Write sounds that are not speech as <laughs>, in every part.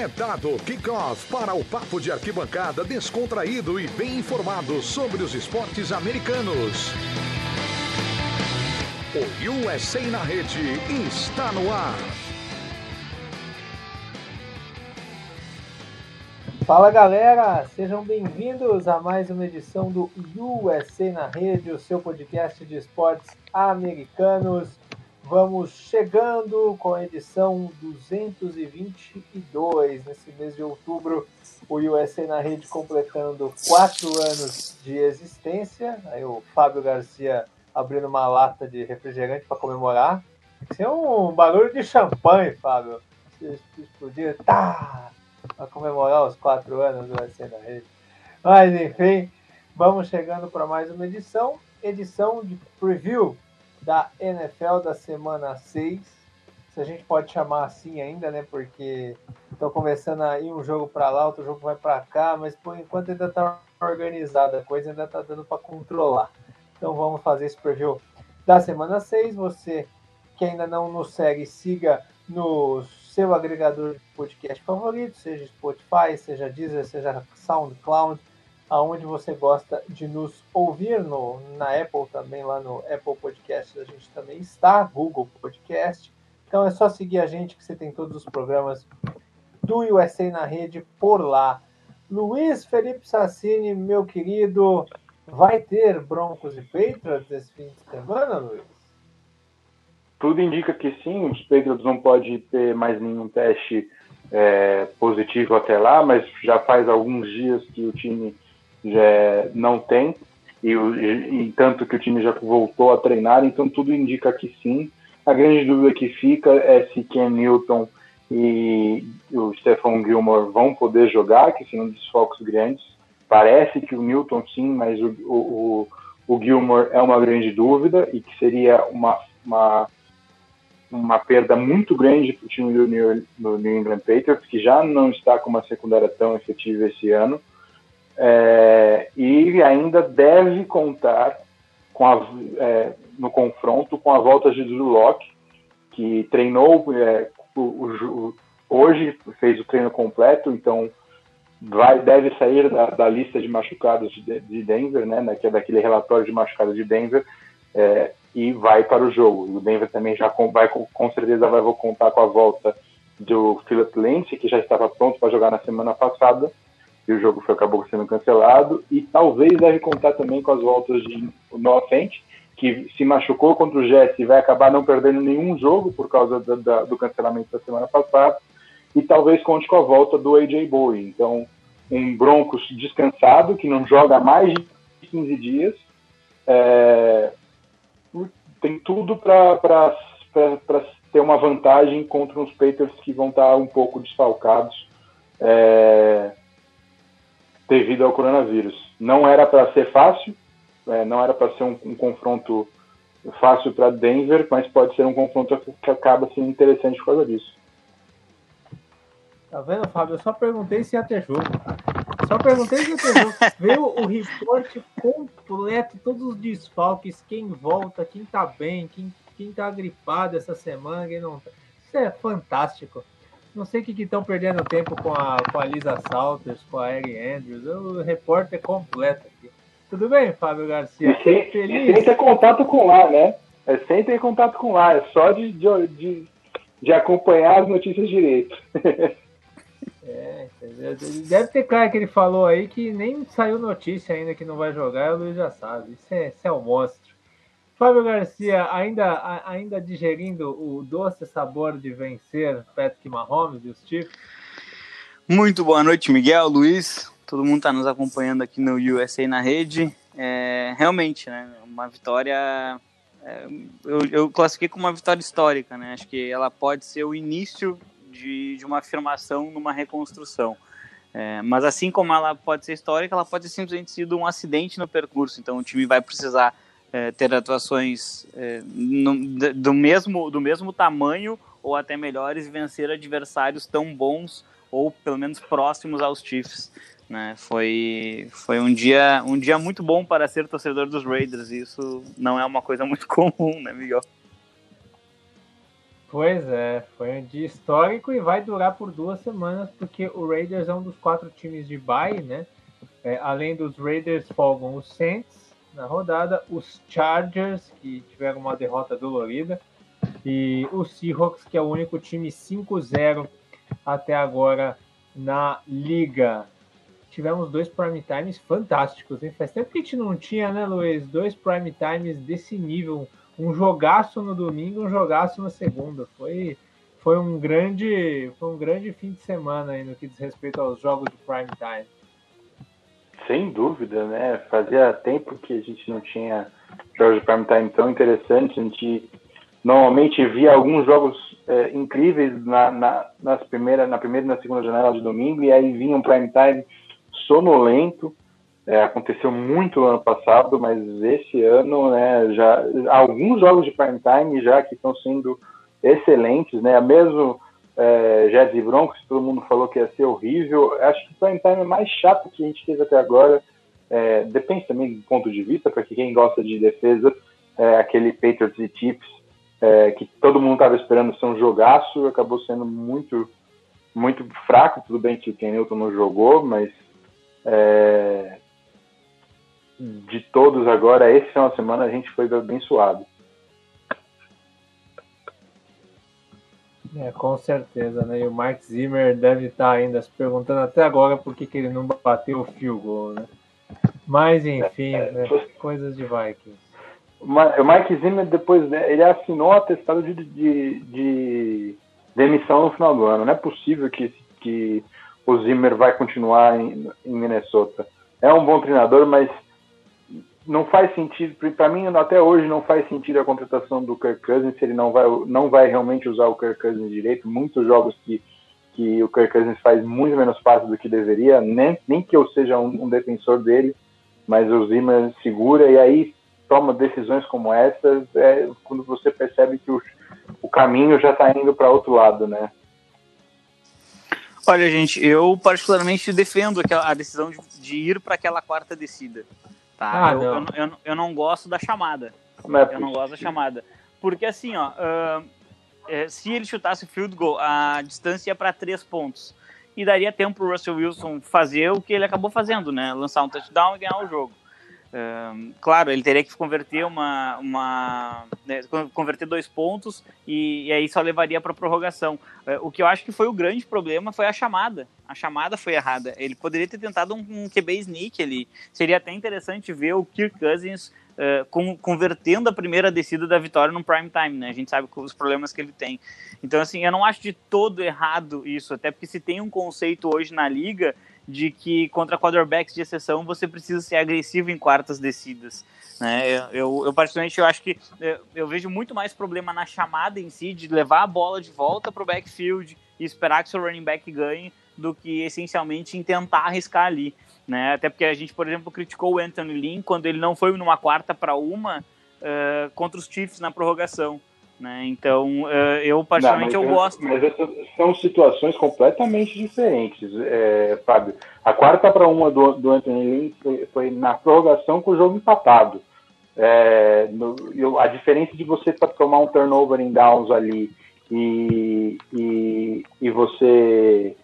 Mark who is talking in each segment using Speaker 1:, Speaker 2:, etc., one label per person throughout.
Speaker 1: É dado kickoff para o papo de arquibancada descontraído e bem informado sobre os esportes americanos. O USA na rede está no ar.
Speaker 2: Fala galera, sejam bem-vindos a mais uma edição do USA na Rede, o seu podcast de esportes americanos. Vamos chegando com a edição 222 nesse mês de outubro. O USA na Rede completando quatro anos de existência. Aí o Fábio Garcia abrindo uma lata de refrigerante para comemorar. Isso é um barulho de champanhe, Fábio. Explodir, tá! Para comemorar os quatro anos do USA na Rede. Mas enfim, vamos chegando para mais uma edição. Edição de preview da NFL da semana 6. Se a gente pode chamar assim ainda, né? Porque estão começando a ir um jogo para lá, outro jogo vai para cá, mas por enquanto ainda está organizada, a coisa ainda está dando para controlar. Então vamos fazer esse preview da semana 6. Você que ainda não nos segue, siga no seu agregador de podcast favorito, seja Spotify, seja Deezer, seja SoundCloud aonde você gosta de nos ouvir, no, na Apple também, lá no Apple Podcast a gente também está, Google Podcast. Então é só seguir a gente que você tem todos os programas do USA na rede por lá. Luiz Felipe Sassini, meu querido, vai ter Broncos e Patriots esse fim de semana, Luiz?
Speaker 3: Tudo indica que sim, os Patriots não podem ter mais nenhum teste é, positivo até lá, mas já faz alguns dias que o time já não tem, e, e, tanto que o time já voltou a treinar, então tudo indica que sim. A grande dúvida que fica é se Ken Newton e o Stefan Gilmore vão poder jogar, que são desfocos grandes. Parece que o Newton sim, mas o, o, o Gilmore é uma grande dúvida e que seria uma, uma, uma perda muito grande para o time do New, do New England Patriots, que já não está com uma secundária tão efetiva esse ano é, e ainda deve contar com a, é, no confronto com a volta de Drew Locke, que treinou é, o, o, hoje, fez o treino completo, então vai, deve sair da, da lista de machucados de, de Denver, né, que é daquele relatório de machucados de Denver, é, e vai para o jogo. O Denver também já com, vai, com certeza vai contar com a volta do Philip Lindsay, que já estava pronto para jogar na semana passada, o jogo foi, acabou sendo cancelado. E talvez deve contar também com as voltas de Fent, que se machucou contra o Jets e vai acabar não perdendo nenhum jogo por causa da, da, do cancelamento da semana passada. E talvez conte com a volta do AJ Bowie. Então, um Broncos descansado, que não joga há mais de 15 dias. É, tem tudo para ter uma vantagem contra os Patriots que vão estar um pouco desfalcados. É, devido ao coronavírus. Não era para ser fácil, é, não era para ser um, um, confronto fácil para Denver, mas pode ser um confronto que acaba sendo interessante por causa disso.
Speaker 2: Tá vendo, Fábio? Eu só perguntei se ia ter jogo. Só perguntei se ia ter jogo. <laughs> Veio o reporte completo, todos os desfalques, quem volta, quem tá bem, quem, quem tá gripado essa semana, quem não tá. Isso é fantástico. Não sei o que estão perdendo tempo com a, com a Lisa Salters, com a Erin Andrews. O repórter completo aqui. Tudo bem, Fábio Garcia?
Speaker 3: E sem, Feliz? E sem ter contato com lá, né? É sem ter contato com lá, é só de, de, de, de acompanhar as notícias direito. <laughs>
Speaker 2: é, deve ter cara que ele falou aí que nem saiu notícia ainda que não vai jogar, o Luiz já sabe. Isso é, isso é um monstro. Fábio Garcia, ainda, ainda digerindo o doce sabor de vencer Patrick Mahomes e os Chiefs?
Speaker 4: Muito boa noite, Miguel, Luiz, todo mundo está nos acompanhando aqui no USA na rede. É, realmente, né, uma vitória, é, eu, eu classifiquei como uma vitória histórica, né, acho que ela pode ser o início de, de uma afirmação numa reconstrução. É, mas assim como ela pode ser histórica, ela pode ter simplesmente sido um acidente no percurso, então o time vai precisar é, ter atuações é, no, do, mesmo, do mesmo tamanho ou até melhores e vencer adversários tão bons ou pelo menos próximos aos Chiefs. Né? Foi, foi um, dia, um dia muito bom para ser torcedor dos Raiders e isso não é uma coisa muito <laughs> comum, né, Miguel?
Speaker 2: Pois é, foi, de histórico e vai durar por duas semanas, porque o Raiders é um dos quatro times de bye, né? É, além dos Raiders, folgam os Saints na rodada, os Chargers, que tiveram uma derrota dolorida, e os Seahawks, que é o único time 5-0 até agora na liga. Tivemos dois prime times fantásticos, hein? Faz tempo que a gente não tinha, né, Luiz? Dois prime times desse nível. Um jogaço no domingo, um jogaço na segunda. Foi, foi um grande, foi um grande fim de semana aí no que diz respeito aos jogos de prime time.
Speaker 3: Sem dúvida, né? Fazia tempo que a gente não tinha jogos de prime time tão interessantes. A gente normalmente via alguns jogos é, incríveis na, na, nas primeira, na primeira e na segunda janela de domingo, e aí vinha um prime time sonolento. É, aconteceu muito no ano passado, mas esse ano, né, já alguns jogos de prime time já que estão sendo excelentes, né? Mesmo é, Jets e Broncos, todo mundo falou que ia ser horrível. Acho que o prime time é mais chato que a gente teve até agora. É, depende também do ponto de vista, porque quem gosta de defesa, é, aquele Patriots e Chiefs é, que todo mundo estava esperando ser um jogaço, acabou sendo muito muito fraco. Tudo bem que o Ken Newton não jogou, mas é, de todos agora, esse final de semana a gente foi abençoado.
Speaker 2: É, com certeza, né? E o Mark Zimmer deve estar ainda se perguntando até agora por que, que ele não bateu o fio gol, né? Mas enfim, é, né? coisas de Vikings.
Speaker 3: O Mike Zimmer depois né, ele assinou atestado de, de, de, demissão no final do ano. Não é possível que, que o Zimmer vai continuar em, em Minnesota. É um bom treinador, mas não faz sentido, para mim até hoje não faz sentido a contratação do Kirk Cousins se ele não vai, não vai realmente usar o Kirk Cousins direito. Muitos jogos que, que o Kirk Cousins faz muito menos fácil do que deveria, nem, nem que eu seja um, um defensor dele, mas o Zimmer segura e aí toma decisões como essas é quando você percebe que o, o caminho já está indo para outro lado, né?
Speaker 4: Olha, gente, eu particularmente defendo a decisão de, de ir para aquela quarta descida. Tá? Ah, eu, não. Eu, eu, eu, não gosto da chamada. Não é eu não gosto da chamada. Porque assim, ó, uh, é, se ele chutasse o field goal, a distância ia para três pontos. E daria tempo para o Russell Wilson fazer o que ele acabou fazendo, né? Lançar um touchdown e ganhar o jogo claro, ele teria que converter uma, uma né, converter dois pontos e, e aí só levaria para prorrogação. Uh, o que eu acho que foi o grande problema foi a chamada. A chamada foi errada. Ele poderia ter tentado um, um QB sneak ali. Seria até interessante ver o Kirk Cousins uh, com, convertendo a primeira descida da vitória no prime time, né? A gente sabe os problemas que ele tem. Então, assim, eu não acho de todo errado isso, até porque se tem um conceito hoje na liga de que contra quarterbacks de exceção você precisa ser agressivo em quartas descidas. Né? Eu, eu, particularmente, eu acho que eu, eu, vejo muito mais problema na chamada em si, de levar a bola de volta para o backfield e esperar que seu running back ganhe, do que essencialmente em tentar arriscar ali. Né? Até porque a gente, por exemplo, criticou o Anthony Lynn quando ele não foi numa quarta para uma uh, contra os Chiefs na prorrogação. Né? Então, uh, eu particularmente não, eu gosto.
Speaker 3: Mas essas são situações completamente diferentes, é, Fábio. A quarta para uma do, do Anthony Lynn foi, foi, na prorrogação com o jogo empatado. É, no, eu, a diferença de você tomar um turnover em downs ali e, e, e você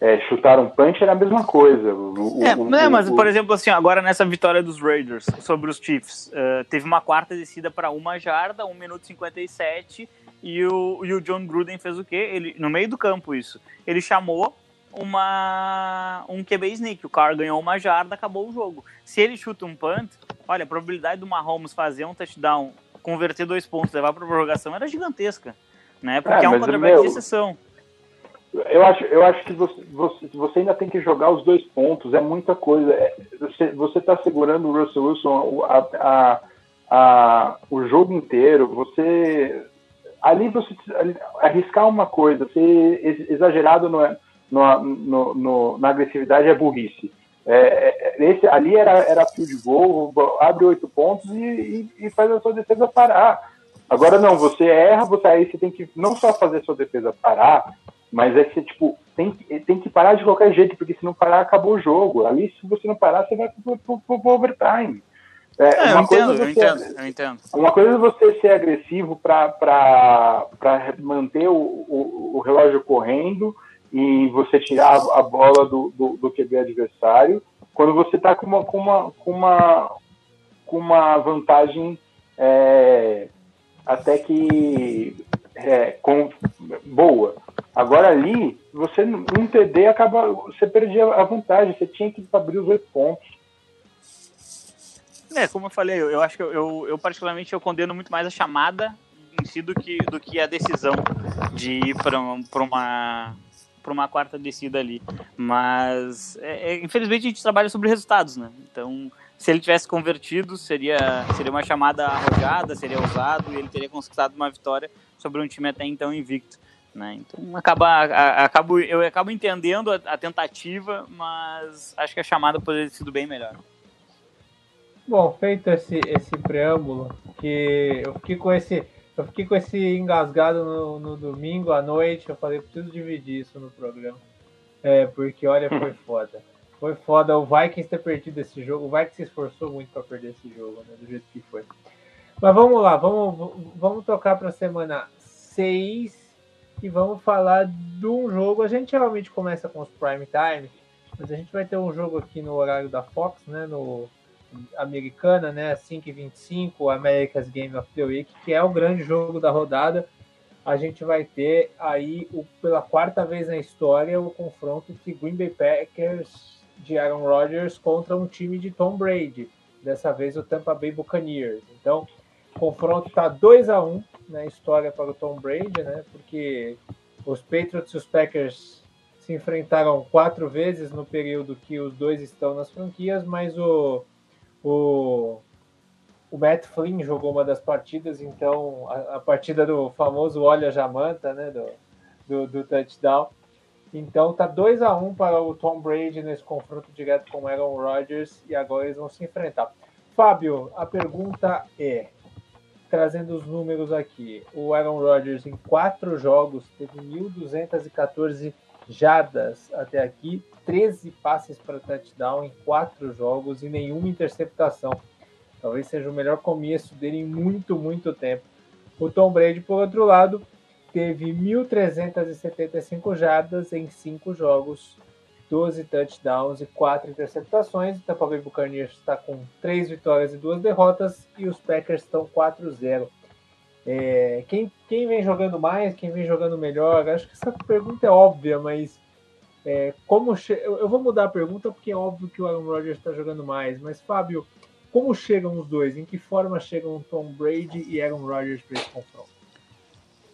Speaker 3: é, chutar um punch era a mesma coisa. O,
Speaker 4: é, o, né, mas o, por exemplo, assim, agora nessa vitória dos Raiders sobre os Chiefs, uh, teve uma quarta descida para uma jarda, 1 minuto e 57, e o, e o John Gruden fez o quê? Ele, no meio do campo, isso. Ele chamou uma um QB sneak. O Carr ganhou uma jarda, acabou o jogo. Se ele chuta um punt, olha, a probabilidade do Mahomes fazer um touchdown, converter dois pontos, levar para prorrogação era gigantesca, né? Porque é, é um quarterback de exceção.
Speaker 3: Eu acho, eu acho que você, você, você, ainda tem que jogar os dois pontos, é muita coisa. É, você está segurando o Russell Wilson a, a, a, o jogo inteiro. Você ali você arriscar uma coisa, ser exagerado no, no, no, no na agressividade é burrice. É, é, esse, ali era, era field goal, abre oito pontos e, e, e, faz a sua defesa parar. Agora não, você erra, você aí você tem que não só fazer sua defesa parar, mas é que, tipo, tem, tem que parar de qualquer jeito, porque se não parar, acabou o jogo. Ali, se você não parar, você vai pro, pro, pro overtime.
Speaker 4: É, é uma eu, coisa entendo, você, eu entendo, eu entendo.
Speaker 3: Uma coisa é você ser agressivo para manter o, o, o, relógio correndo e você tirar a bola do, do, do QB adversário, quando você está com uma, com, uma, com, uma, com uma vantagem é, até que é, com, boa. Agora ali, você um TD acaba, você perdia a vantagem, você tinha que abrir os oito pontos.
Speaker 4: É, como eu falei, eu, eu acho que eu, eu, eu, particularmente eu condeno muito mais a chamada em si do que, do que a decisão de ir para uma para uma quarta descida ali. Mas é, é, infelizmente a gente trabalha sobre resultados, né? Então se ele tivesse convertido seria seria uma chamada arrojada, seria usado e ele teria conquistado uma vitória sobre um time até então invicto. Né? Então acaba, acabo, eu acabo entendendo a, a, tentativa, mas acho que a chamada poderia ter sido bem melhor.
Speaker 2: Bom, feito esse, esse preâmbulo, que eu fiquei com esse. Eu fiquei com esse engasgado no, no domingo à noite. Eu falei, preciso dividir isso no programa. É, porque olha, <laughs> foi foda. Foi foda o Vikings ter perdido esse jogo. O Vikings se esforçou muito para perder esse jogo, né? Do jeito que foi. Mas vamos lá, vamos, vamos tocar para a semana 6 e vamos falar de um jogo. A gente geralmente começa com os prime time, mas a gente vai ter um jogo aqui no horário da Fox, né? No americana, né? 5h25, America's Game of the Week, que é o grande jogo da rodada. A gente vai ter aí, o, pela quarta vez na história, o confronto entre Green Bay Packers de Aaron Rodgers contra um time de Tom Brady. Dessa vez o Tampa Bay Buccaneers. Então, o confronto está 2 a 1 na história para o Tom Brady, né? Porque os Patriots e os Packers se enfrentaram quatro vezes no período que os dois estão nas franquias, mas o, o, o Matt Flynn jogou uma das partidas, então a, a partida do famoso Olha Jamanta, né? Do, do, do touchdown. Então tá 2 a 1 um para o Tom Brady nesse confronto direto com o Aaron Rodgers e agora eles vão se enfrentar. Fábio, a pergunta é: trazendo os números aqui, o Aaron Rodgers em quatro jogos teve 1.214 jadas até aqui, 13 passes para touchdown em quatro jogos e nenhuma interceptação. Talvez seja o melhor começo dele em muito, muito tempo. O Tom Brady, por outro lado, teve 1.375 jardas em 5 jogos, 12 touchdowns e 4 interceptações. O Tampa Bay Buccaneers está com 3 vitórias e 2 derrotas e os Packers estão 4-0. É, quem, quem vem jogando mais, quem vem jogando melhor? Acho que essa pergunta é óbvia, mas é, como eu vou mudar a pergunta porque é óbvio que o Aaron Rodgers está jogando mais. Mas Fábio, como chegam os dois? Em que forma chegam Tom Brady e Aaron Rodgers para esse confronto?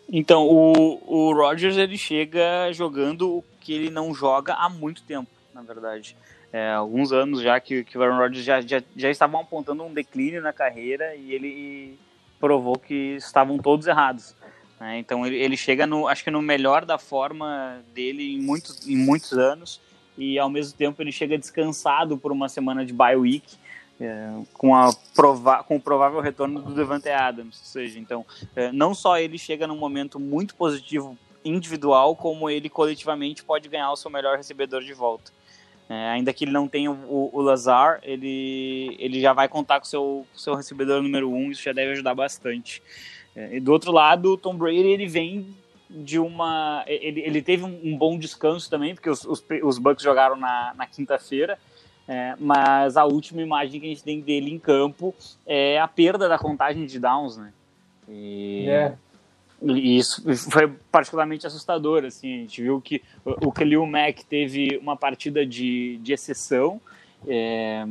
Speaker 4: Então, o, o Rodgers ele chega jogando que ele não joga há muito tempo, na verdade. É, alguns anos já que, que o Aaron Rodgers já, já, já estavam apontando um declínio na carreira e ele provou que estavam todos errados. Né? Então ele, ele chega no, acho que no melhor da forma dele em muitos, em muitos anos e ao mesmo tempo ele chega descansado por uma semana de bye week é, com, a prova com o provável retorno do Devante Adams. Ou seja, então, é, não só ele chega num momento muito positivo individual, como ele coletivamente pode ganhar o seu melhor recebedor de volta. É, ainda que ele não tenha o, o, Lazar, ele, ele já vai contar com o seu, seu recebedor número um, isso já deve ajudar bastante. É, e do outro lado, o Tom Brady ele vem de uma. Ele, ele teve um, um bom descanso também, porque os, os, os Bucks jogaram na, na quinta-feira. É, mas a última imagem que a gente tem dele em campo é a perda da contagem de downs, né? E, é. E isso foi particularmente assustador, assim, a gente viu que o, o Khalil Mack teve uma partida de, de exceção, é,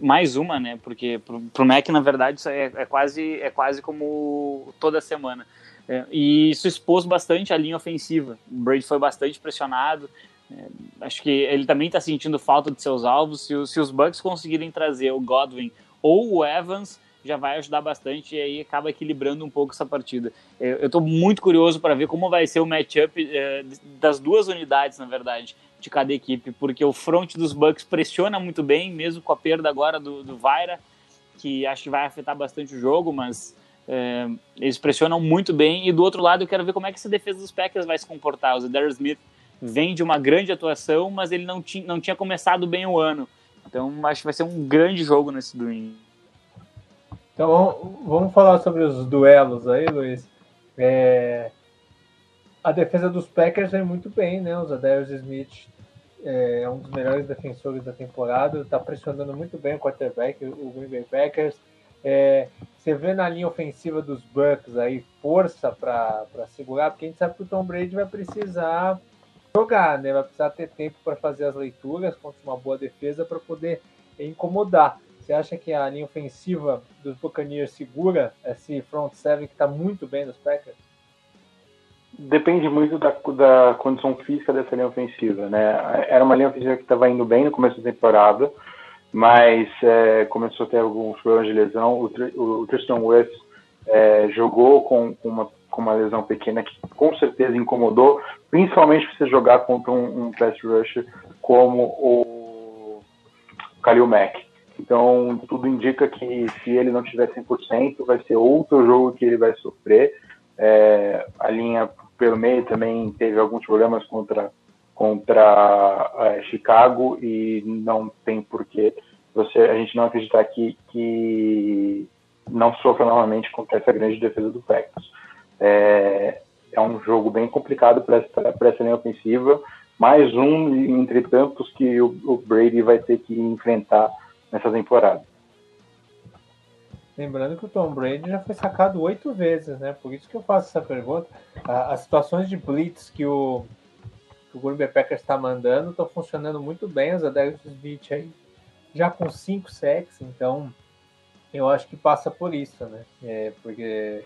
Speaker 4: mais uma, né? Porque pro, pro Mac, na verdade, é, é, quase, é quase como toda semana. É, e isso expôs bastante a linha ofensiva. O Brady foi bastante pressionado. É, acho que ele também está sentindo falta de seus alvos. Se, se, os Bucks conseguirem trazer o Godwin ou o Evans, já vai ajudar bastante e aí acaba equilibrando um pouco essa partida. Eu estou muito curioso para ver como vai ser o matchup é, das duas unidades, na verdade, de cada equipe, porque o front dos Bucks pressiona muito bem, mesmo com a perda agora do, do Vaira, que acho que vai afetar bastante o jogo, mas é, eles pressionam muito bem. E do outro lado, eu quero ver como é que essa defesa dos Packers vai se comportar. O Darius Smith vem de uma grande atuação, mas ele não, tinha, não tinha começado bem o ano. Então acho que vai ser um grande jogo nesse domingo.
Speaker 2: Então vamos falar sobre os duelos aí, Luiz. É... A defesa dos Packers é muito bem, né? O Zadarius Smith é, é um dos melhores defensores da temporada, está pressionando muito bem o quarterback, o Green Bay Packers. É, você vê na linha ofensiva dos Bucks aí força para segurar, porque a gente sabe que o Tom Brady vai precisar jogar, né? Vai precisar ter tempo para fazer as leituras contra uma boa defesa para poder incomodar. Você acha que a linha ofensiva dos Buccaneers segura esse front seven que está muito bem nos Packers?
Speaker 3: Depende muito da, da condição física dessa linha ofensiva, né? Era uma linha ofensiva que estava indo bem no começo da temporada, mas é, começou a ter alguns problemas de lesão. O, o, o Tristan Wirfs é, jogou com, com, uma, com uma lesão pequena que com certeza incomodou, principalmente se você jogar contra um, um pass rusher como o Khalil Mack. Então, tudo indica que se ele não tiver 100%, vai ser outro jogo que ele vai sofrer. É, a linha pelo meio também teve alguns problemas contra contra é, Chicago e não tem porquê você a gente não acreditar que, que não sofra novamente contra essa grande defesa do Packers. É, é um jogo bem complicado para essa, essa linha ofensiva, mais um entre tantos que o, o Brady vai ter que enfrentar nessa temporada.
Speaker 2: Lembrando que o Tom Brady já foi sacado oito vezes, né? Por isso que eu faço essa pergunta. As situações de blitz que o, que o Green Bay Packers está mandando estão funcionando muito bem. Os Adarius Smith aí já com cinco sacks, então eu acho que passa por isso, né? É, porque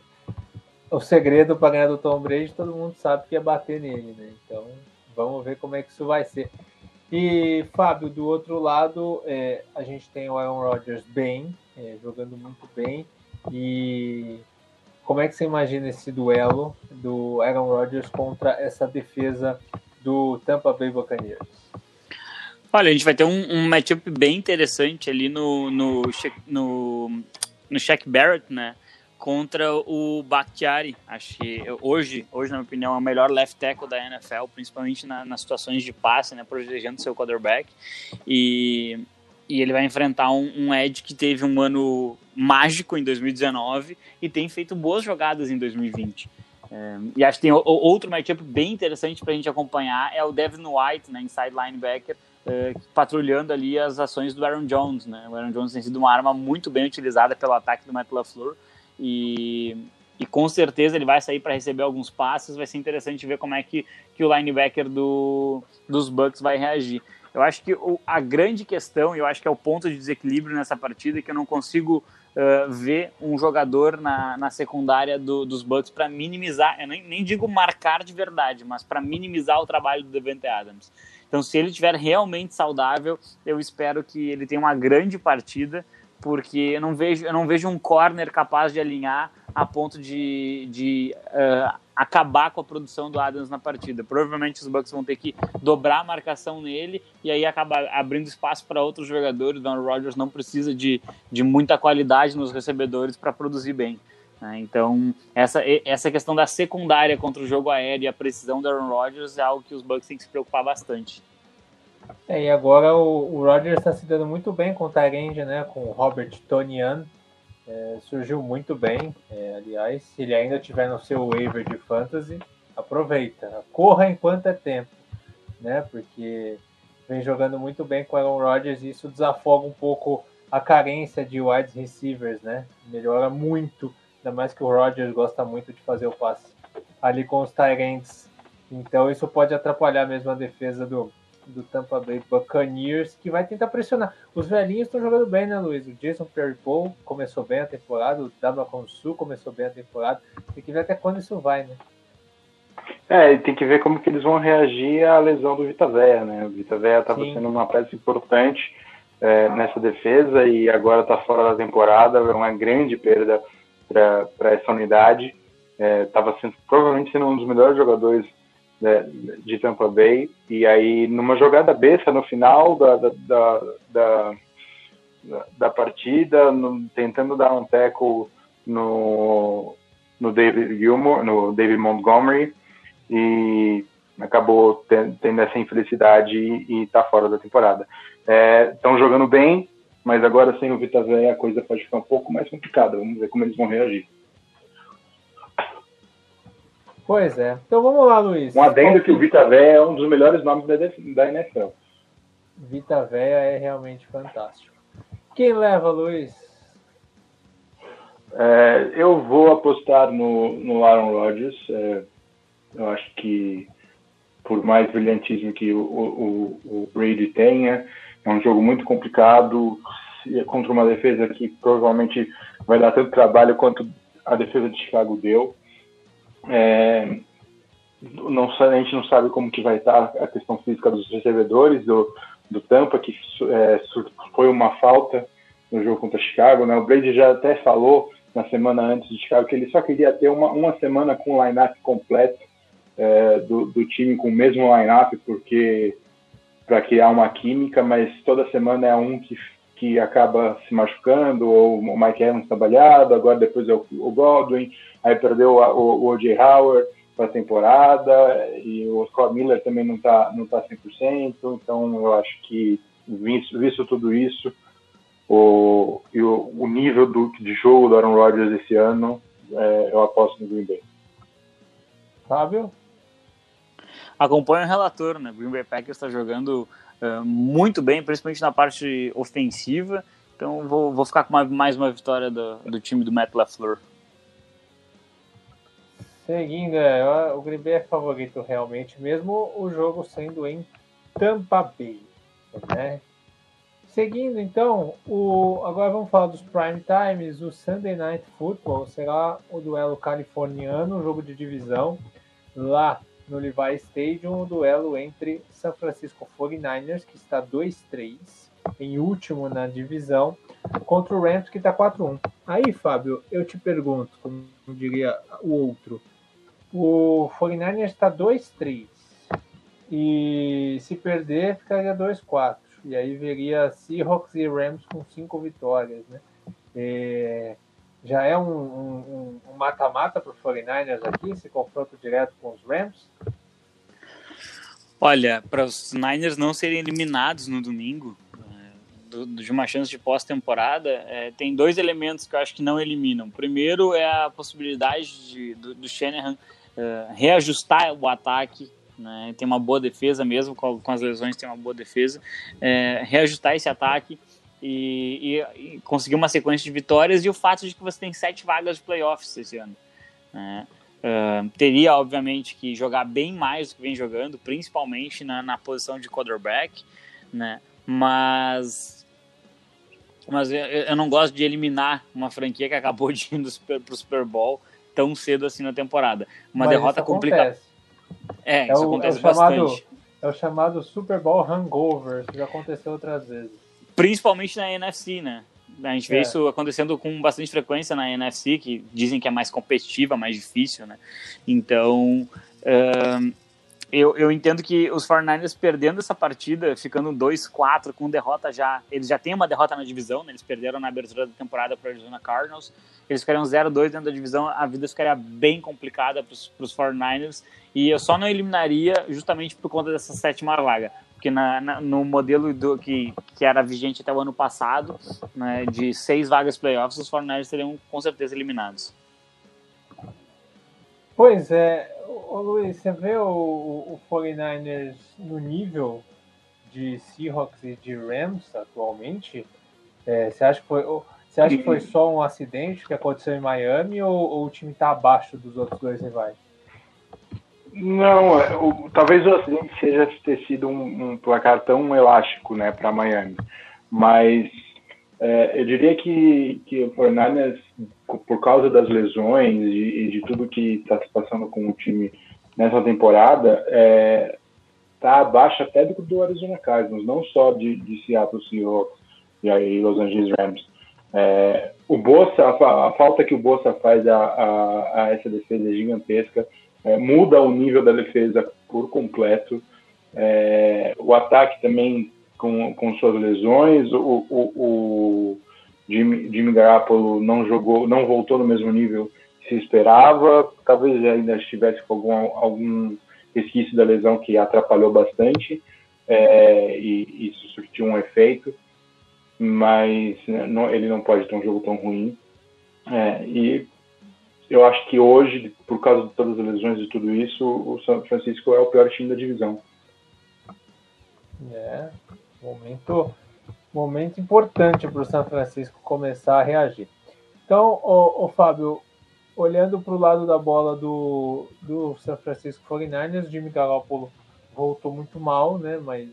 Speaker 2: o segredo para ganhar do Tom Brady todo mundo sabe que é bater nele, né? Então vamos ver como é que isso vai ser. E Fábio, do outro lado, é, a gente tem o Aaron Rodgers bem, é, jogando muito bem. E como é que você imagina esse duelo do Aaron Rodgers contra essa defesa do Tampa Bay Buccaneers?
Speaker 4: Olha, a gente vai ter um, um matchup bem interessante ali no, no, no, no Shaq Barrett, né? Contra o Bakhtiari. Acho que hoje, hoje, na minha opinião, é o melhor left tackle da NFL, principalmente na, nas situações de passe, né? Protegendo seu quarterback. E e ele vai enfrentar um, um Ed que teve um ano mágico em 2019 e tem feito boas jogadas em 2020. É, e acho que tem o, outro matchup bem interessante para a gente acompanhar é o Devin White, né, inside linebacker, é, patrulhando ali as ações do Aaron Jones. Né? O Aaron Jones tem sido uma arma muito bem utilizada pelo ataque do Matt LaFleur e, e com certeza ele vai sair para receber alguns passes. Vai ser interessante ver como é que, que o linebacker do, dos Bucks vai reagir. Eu acho que o, a grande questão, eu acho que é o ponto de desequilíbrio nessa partida, é que eu não consigo uh, ver um jogador na, na secundária do, dos Bucks para minimizar, eu nem, nem digo marcar de verdade, mas para minimizar o trabalho do Devante Adams. Então, se ele estiver realmente saudável, eu espero que ele tenha uma grande partida, porque eu não vejo, eu não vejo um corner capaz de alinhar a ponto de, de uh, acabar com a produção do Adams na partida. Provavelmente os Bucks vão ter que dobrar a marcação nele e aí acabar abrindo espaço para outros jogadores. O Aaron Rodgers não precisa de, de muita qualidade nos recebedores para produzir bem. Né? Então, essa, essa questão da secundária contra o jogo aéreo e a precisão do Aaron Rodgers é algo que os Bucks têm que se preocupar bastante.
Speaker 2: É, e agora o, o Rodgers está se dando muito bem com o Tyrande, né? Com o Robert Tonian, é, surgiu muito bem, é, aliás, se ele ainda tiver no seu waiver de fantasy, aproveita, corra enquanto é tempo, né? Porque vem jogando muito bem com o Aaron Rodgers e isso desafoga um pouco a carência de wide receivers, né? Melhora muito, ainda mais que o Rodgers gosta muito de fazer o passe ali com os Tyrants. Então isso pode atrapalhar mesmo a defesa do, do Tampa Bay Buccaneers, que vai tentar pressionar. Os velhinhos estão jogando bem, né, Luiz? O Jason Perry-Paul começou bem a temporada, o Dama Sul começou bem a temporada. Tem que ver até quando isso vai, né?
Speaker 3: É, tem que ver como que eles vão reagir à lesão do Vita Véia, né? O Vita Véia estava sendo uma peça importante é, nessa defesa e agora está fora da temporada, é uma grande perda para essa unidade. Estava é, sendo provavelmente sendo um dos melhores jogadores de Tampa Bay. E aí, numa jogada besta no final da, da, da, da, da partida, no, tentando dar um tackle no, no David Gilmore, no David Montgomery, e acabou tendo, essa infelicidade e está fora da temporada. Estão é, jogando bem, mas agora sem o Vita Véia a coisa pode ficar um pouco mais complicada. Vamos ver como eles vão reagir.
Speaker 2: Pois é. Então vamos lá, Luiz.
Speaker 3: Um adendo que o Vita Véia é um dos melhores nomes da, da NFL.
Speaker 2: Vita Véia é realmente fantástico. Quem leva, Luiz?
Speaker 3: É, eu vou apostar no, no Aaron Rodgers. É, eu acho que, por mais brilhantismo que o, o, o Brady tenha, é um jogo muito complicado contra uma defesa que provavelmente vai dar tanto trabalho quanto a defesa de Chicago deu. É, não, a gente não sabe como que vai estar a questão física dos recebedores do, do Tampa, que é, foi uma falta no jogo contra Chicago. Né? O Brady já até falou na semana antes de Chicago que ele só queria ter uma, uma semana com o line-up completo é, do, do time com o mesmo line-up, porque para criar uma química, mas toda semana é um que, que acaba se machucando, ou o Mike Evans trabalhado, agora depois é o, o Godwin, aí perdeu o, o, o O.J. Howard para a temporada, e o Scott Miller também não está não tá 100%, então eu acho que, visto, visto tudo isso, o, e o, o nível do, de jogo do Aaron Rodgers esse ano, é, eu aposto no Green Bay.
Speaker 2: Fábio?
Speaker 4: acompanha o relator, né? Green Bay Packers está jogando uh, muito bem, principalmente na parte ofensiva. Então vou, vou ficar com uma, mais uma vitória do, do time do Matt LaFleur.
Speaker 2: Seguindo, é, o Green Bay é favorito realmente, mesmo o jogo sendo em Tampa Bay, né? Seguindo, então, o, agora vamos falar dos prime times. O Sunday Night Football será o duelo californiano, jogo de divisão, lá no Levi Stadium, o duelo entre San Francisco 49ers, que está 2-3, em último na divisão, contra o Rams, que está 4-1. Aí, Fábio, eu te pergunto, como diria o outro, o 49ers está 2-3, e se perder, ficaria 2-4. E aí veria Seahawks e Rams com cinco vitórias, né? É já é um mata-mata para os 49ers aqui, esse confronto direto com os Rams?
Speaker 4: Olha, para os Niners não serem eliminados no domingo, é, de uma chance de pós-temporada, é, tem dois elementos que eu acho que não eliminam. Primeiro é a possibilidade de, do, do Shanahan é, reajustar o ataque né, tem uma boa defesa mesmo, com, com, as lesões tem uma boa defesa, é, reajustar esse ataque e, e, e, conseguir uma sequência de vitórias e o fato de que você tem sete vagas de playoffs esse ano. Né? Uh, teria, obviamente, que jogar bem mais do que vem jogando, principalmente na, na posição de quarterback, né? mas, mas eu, eu, não gosto de eliminar uma franquia que acabou de ir para o Super Bowl tão cedo assim na temporada. Uma mas derrota complicada.
Speaker 2: É, é, isso o, acontece é bastante. Chamado, é o chamado Super Bowl hangover, que já aconteceu outras vezes
Speaker 4: principalmente na NFC, né? A gente vê é. isso acontecendo com bastante frequência na NFC, que dizem que é mais competitiva, mais difícil, né? Então, uh, eu, eu entendo que os 49ers perdendo essa partida, ficando 2-4 com derrota já, eles já têm uma derrota na divisão, né? eles perderam na abertura da temporada para o Arizona Cardinals, eles ficariam 0-2 dentro da divisão, a vida ficaria bem complicada para os 49ers, e eu só não eliminaria justamente por conta dessa sétima vaga porque na, na, no modelo do, que, que era vigente até o ano passado, né, de seis vagas playoffs, os 49ers seriam com certeza eliminados.
Speaker 2: Pois é, ô, Luiz, você vê o, o 49ers no nível de Seahawks e de Rams atualmente? É, você, acha que foi, você acha que foi só um acidente que aconteceu em Miami ou, ou o time está abaixo dos outros dois rivais?
Speaker 3: Não, é, o, talvez o acidente seja ter sido um, um placar tão elástico né, para Miami. Mas é, eu diria que, que o Fernandes, por causa das lesões e, e de tudo que está se passando com o time nessa temporada, é, tá abaixo até do, do Arizona Cardinals, não só de, de Seattle Seahawks e aí Los Angeles Rams. É, o Bossa, a, a, falta que o Bossa faz a, a, a essa defesa é gigantesca é, muda o nível da defesa por completo. É, o ataque também com, com suas lesões, o, o, o Jimmy, Jimmy Garoppolo não jogou, não voltou no mesmo nível que se esperava, talvez ainda estivesse com algum, algum resquício da lesão que atrapalhou bastante, é, e isso surtiu um efeito. mas né, não, ele não pode ter um jogo tão ruim. É, e eu acho que hoje, por causa de todas as lesões e tudo isso, o São Francisco é o pior time da divisão.
Speaker 2: É, momento, momento importante para o São Francisco começar a reagir. Então, o, Fábio, olhando para o lado da bola do, do São Francisco 49ers, o Jimmy Garoppolo voltou muito mal, né? Mas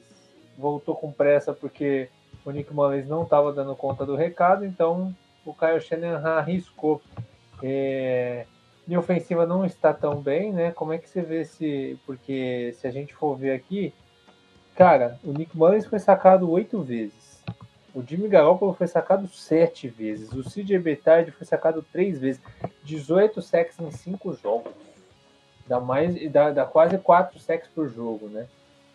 Speaker 2: voltou com pressa porque o Nick Mullins não estava dando conta do recado, então o Kyle Shanahan arriscou é, ofensiva não está tão bem, né? Como é que você vê se. Porque se a gente for ver aqui, cara, o Nick Mullins foi sacado oito vezes. O Jimmy Garoppolo foi sacado sete vezes. O CJ Betard foi sacado três vezes. 18 sacks em cinco jogos. Dá, mais, dá, dá quase quatro sacks por jogo, né?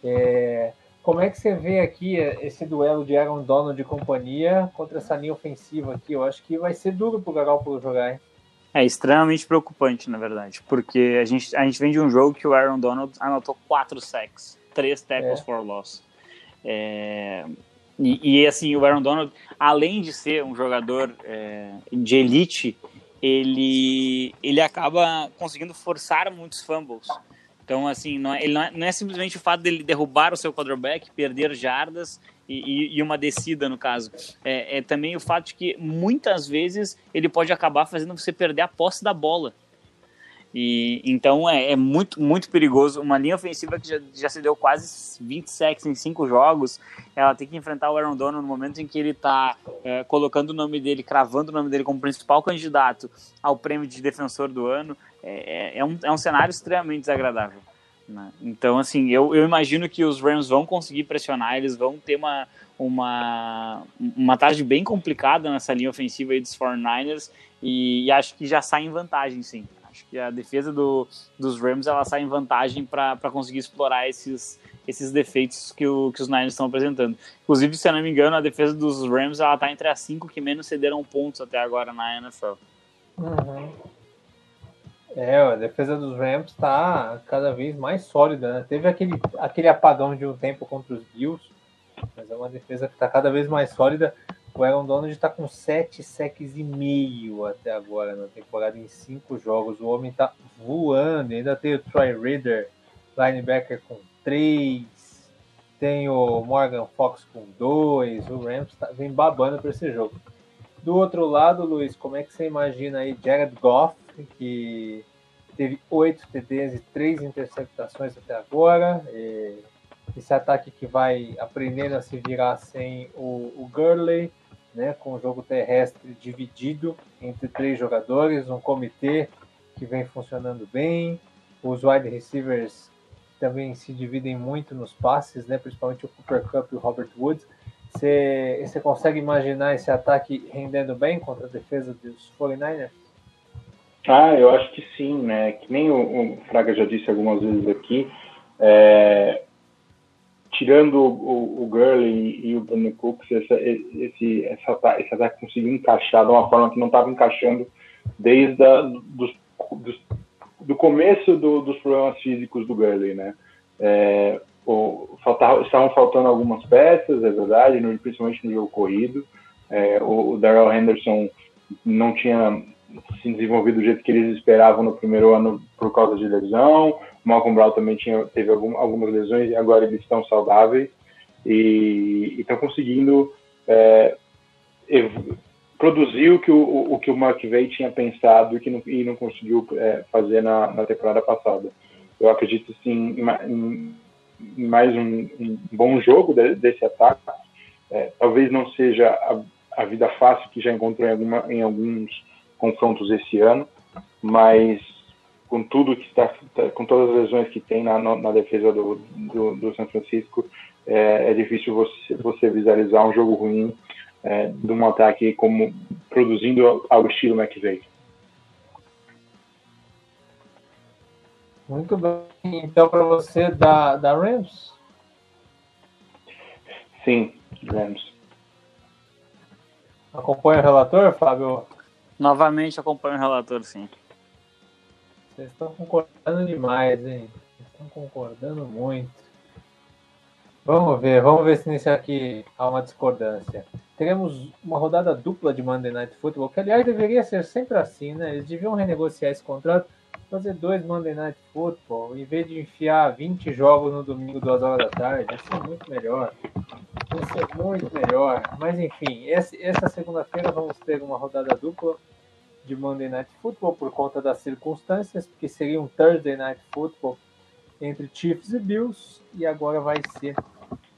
Speaker 2: É, como é que você vê aqui esse duelo de Aaron Donald e companhia contra essa linha ofensiva aqui? Eu acho que vai ser duro pro Garoppolo jogar, hein?
Speaker 4: É extremamente preocupante, na verdade, porque a gente, a gente vem de um jogo que o Aaron Donald anotou quatro sacks, três tackles é. for loss. É, e, e, assim, o Aaron Donald, além de ser um jogador é, de elite, ele, ele acaba conseguindo forçar muitos fumbles. Então, assim, não é, não é, não é simplesmente o fato dele derrubar o seu quarterback, perder jardas e, e, uma descida, no caso. É, é, também o fato de que muitas vezes ele pode acabar fazendo você perder a posse da bola. E, então é, é muito, muito perigoso. Uma linha ofensiva que já, já se deu quase 20 sacks em cinco jogos, ela tem que enfrentar o Aaron Donald no momento em que ele está é, colocando o nome dele, cravando o nome dele como principal candidato ao prêmio de defensor do ano. É, é, é um, é um cenário extremamente desagradável. Né? Então, assim, eu, eu imagino que os Rams vão conseguir pressionar, eles vão ter uma, uma, uma tarde bem complicada nessa linha ofensiva aí dos 49ers e, e acho que já sai em vantagem, sim. Que a defesa do, dos Rams ela sai em vantagem para conseguir explorar esses, esses defeitos que, o, que os Niners estão apresentando. Inclusive, se eu não me engano, a defesa dos Rams ela está entre as cinco que menos cederam pontos até agora na NFL.
Speaker 2: Uhum. É, a defesa dos Rams está cada vez mais sólida. Né? Teve aquele, aquele apagão de um tempo contra os Bills, mas é uma defesa que está cada vez mais sólida. O Aaron Donald está com 7 sacks e meio até agora na temporada em 5 jogos. O homem está voando. Ainda tem o Troy Reader, linebacker com 3. Tem o Morgan Fox com 2. O Rams tá, vem babando para esse jogo. Do outro lado, Luiz, como é que você imagina aí Jared Goff, que teve 8 TDs e 3 interceptações até agora? E esse ataque que vai aprendendo a se virar sem o, o Gurley né, com o jogo terrestre dividido entre três jogadores, um comitê que vem funcionando bem, os wide receivers também se dividem muito nos passes, né, principalmente o Cooper Cup e o Robert Woods. Você consegue imaginar esse ataque rendendo bem contra a defesa dos 49ers?
Speaker 3: Ah, eu acho que sim, né? Que nem o, o Fraga já disse algumas vezes aqui, é, tirando o, o Gurley e o Bruno Cooks, esse, esse, essa, esse ataque conseguiu encaixar de uma forma que não estava encaixando desde a, dos, dos, do começo do, dos problemas físicos do Gurley, né? É, o, faltava, estavam faltando algumas peças, é verdade, principalmente no jogo corrido. É, o, o Darrell Henderson não tinha se desenvolvido do jeito que eles esperavam no primeiro ano por causa de lesão. Malcolm Brown também tinha, teve algum, algumas lesões e agora eles estão saudáveis e estão conseguindo é, produzir o que o, o que o tinha pensado e que não, e não conseguiu é, fazer na, na temporada passada. Eu acredito sim em, em mais um, um, bom jogo de, desse ataque. É, talvez não seja a, a, vida fácil que já encontrou em, alguma, em alguns confrontos esse ano, mas com tudo que está, com todas as lesões que tem na, na defesa do, do, do São Francisco, é, é, difícil você, você visualizar um jogo ruim é, de um ataque como produzindo ao estilo McVeigh.
Speaker 2: Muito bem. Então, para você, da, da Rams?
Speaker 3: Sim, Rams.
Speaker 2: Acompanha o relator, Fábio?
Speaker 4: Novamente acompanho o relator, sim.
Speaker 2: Vocês estão concordando demais, hein? Vocês estão concordando muito. Vamos ver, vamos ver se nisso aqui há uma discordância. teremos uma rodada dupla de Monday Night Football, que aliás deveria ser sempre assim, né? Eles deviam renegociar esse contrato, fazer dois Monday Night Football, em vez de enfiar 20 jogos no domingo, duas horas da tarde, ia ser muito melhor. Ia ser muito melhor. Mas enfim, essa segunda-feira vamos ter uma rodada dupla de Monday Night Football por conta das circunstâncias, porque seria um Thursday Night Football entre Chiefs e Bills, e agora vai ser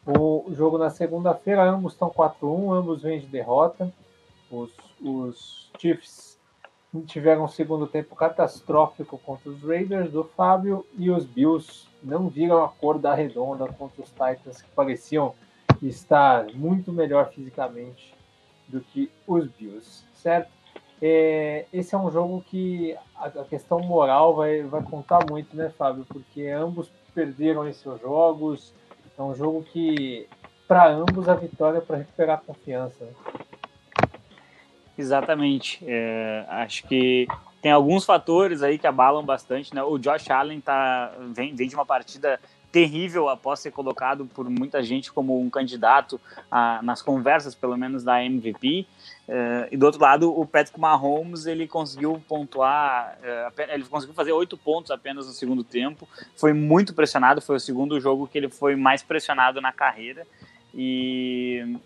Speaker 2: o jogo na segunda-feira. Ambos estão 4-1, ambos vêm de derrota. Os, os Chiefs tiveram um segundo tempo catastrófico contra os Raiders do Fábio e os Bills não viram a cor da redonda contra os Titans, que pareciam estar muito melhor fisicamente do que os Bills, certo? É, esse é um jogo que a, a, questão moral vai, vai contar muito, né, Fábio? Porque ambos perderam esses jogos. É um jogo que, para ambos, a vitória é para recuperar a confiança. Né?
Speaker 4: Exatamente. É, acho que tem alguns fatores aí que abalam bastante, né? O Josh Allen tá, vem, vem de uma partida terrível após ser colocado por muita gente como um candidato a, nas conversas, pelo menos da MVP. Uh, e do outro lado, o Patrick Mahomes ele conseguiu pontuar, uh, ele conseguiu fazer oito pontos apenas no segundo tempo. Foi muito pressionado, foi o segundo jogo que ele foi mais pressionado na carreira e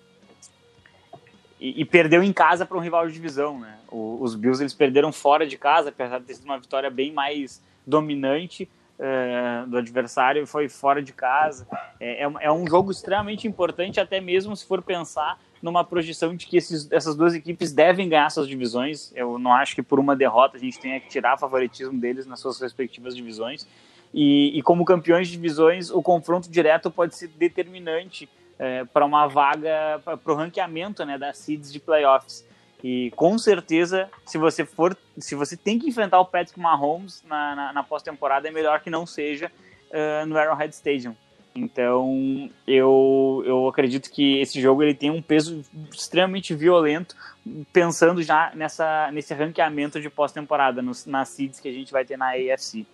Speaker 4: e, perdeu em casa para um rival de divisão, né? Os Bills eles perderam fora de casa, apesar de ter sido uma vitória bem mais dominante é, do adversário foi fora de casa. É, é, é, um jogo extremamente importante, até mesmo se for pensar numa projeção de que esses, essas duas equipes devem ganhar suas divisões. Eu não acho que por uma derrota a gente tenha que tirar favoritismo deles nas suas respectivas divisões. E, e como campeões de divisões, o confronto direto pode ser determinante é, para uma vaga, para o ranqueamento né, das seeds de playoffs. E com certeza, se você for, se você tem que enfrentar o Patrick Mahomes na, na, na pós-temporada, é melhor que não seja uh, no Arrowhead Stadium. Então, eu, eu acredito que esse jogo ele tem um peso extremamente violento, pensando já nessa, nesse ranqueamento de pós-temporada, nas seeds que a gente vai ter na AFC.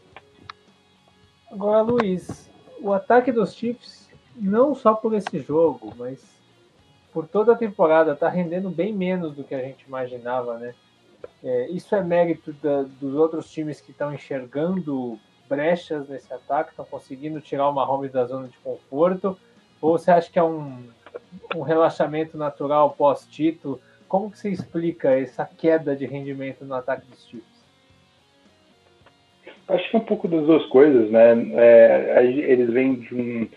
Speaker 2: Agora, Luiz, o ataque dos Chiefs, não só por esse jogo, mas por toda a temporada, está rendendo bem menos do que a gente imaginava, né? É, isso é mérito da, dos outros times que estão enxergando brechas nesse ataque, estão conseguindo tirar o Mahomes da zona de conforto? Ou você acha que é um, um relaxamento natural pós-título? Como que você explica essa queda de rendimento no ataque dos Chiefs?
Speaker 3: Acho que é um pouco das duas coisas, né? É, eles vêm de um,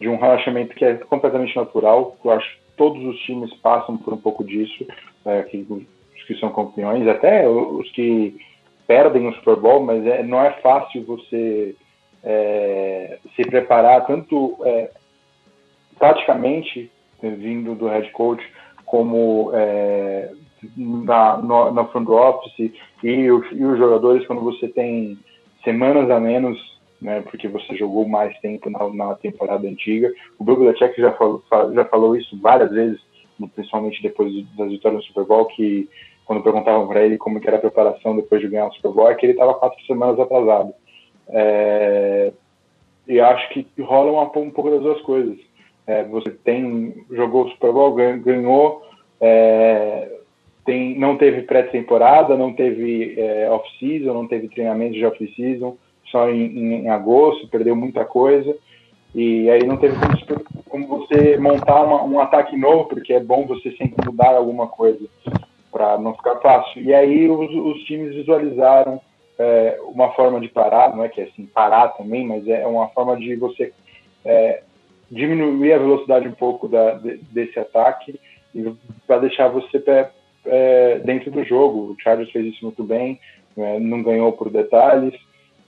Speaker 3: de um relaxamento que é completamente natural. Eu acho todos os times passam por um pouco disso, é, que, os que são campeões, até os que perdem o Super Bowl, mas é, não é fácil você é, se preparar tanto é, taticamente, vindo do head coach, como é, na, no, na front office e e os jogadores quando você tem semanas a menos né, porque você jogou mais tempo na, na temporada antiga. O Bill Belichick já falou, já falou isso várias vezes, principalmente depois das vitórias no Super Bowl, que quando perguntavam para ele como que era a preparação depois de ganhar o Super Bowl, é que ele estava quatro semanas atrasado. É, e acho que rola um pouco das duas coisas. É, você tem jogou o Super Bowl, ganhou, é, tem, não teve pré-temporada, não teve é, off-season, não teve treinamento de off-season, só em, em, agosto, perdeu muita coisa. E aí não teve como, como você montar uma, um ataque novo, porque é bom você sempre mudar alguma coisa para não ficar fácil. E aí os, os times visualizaram é, uma forma de parar, não é que é assim, parar também, mas é uma forma de você é, diminuir a velocidade um pouco da, de, desse ataque para deixar você pé, é, dentro do jogo. O Chargers fez isso muito bem, é, não ganhou por detalhes.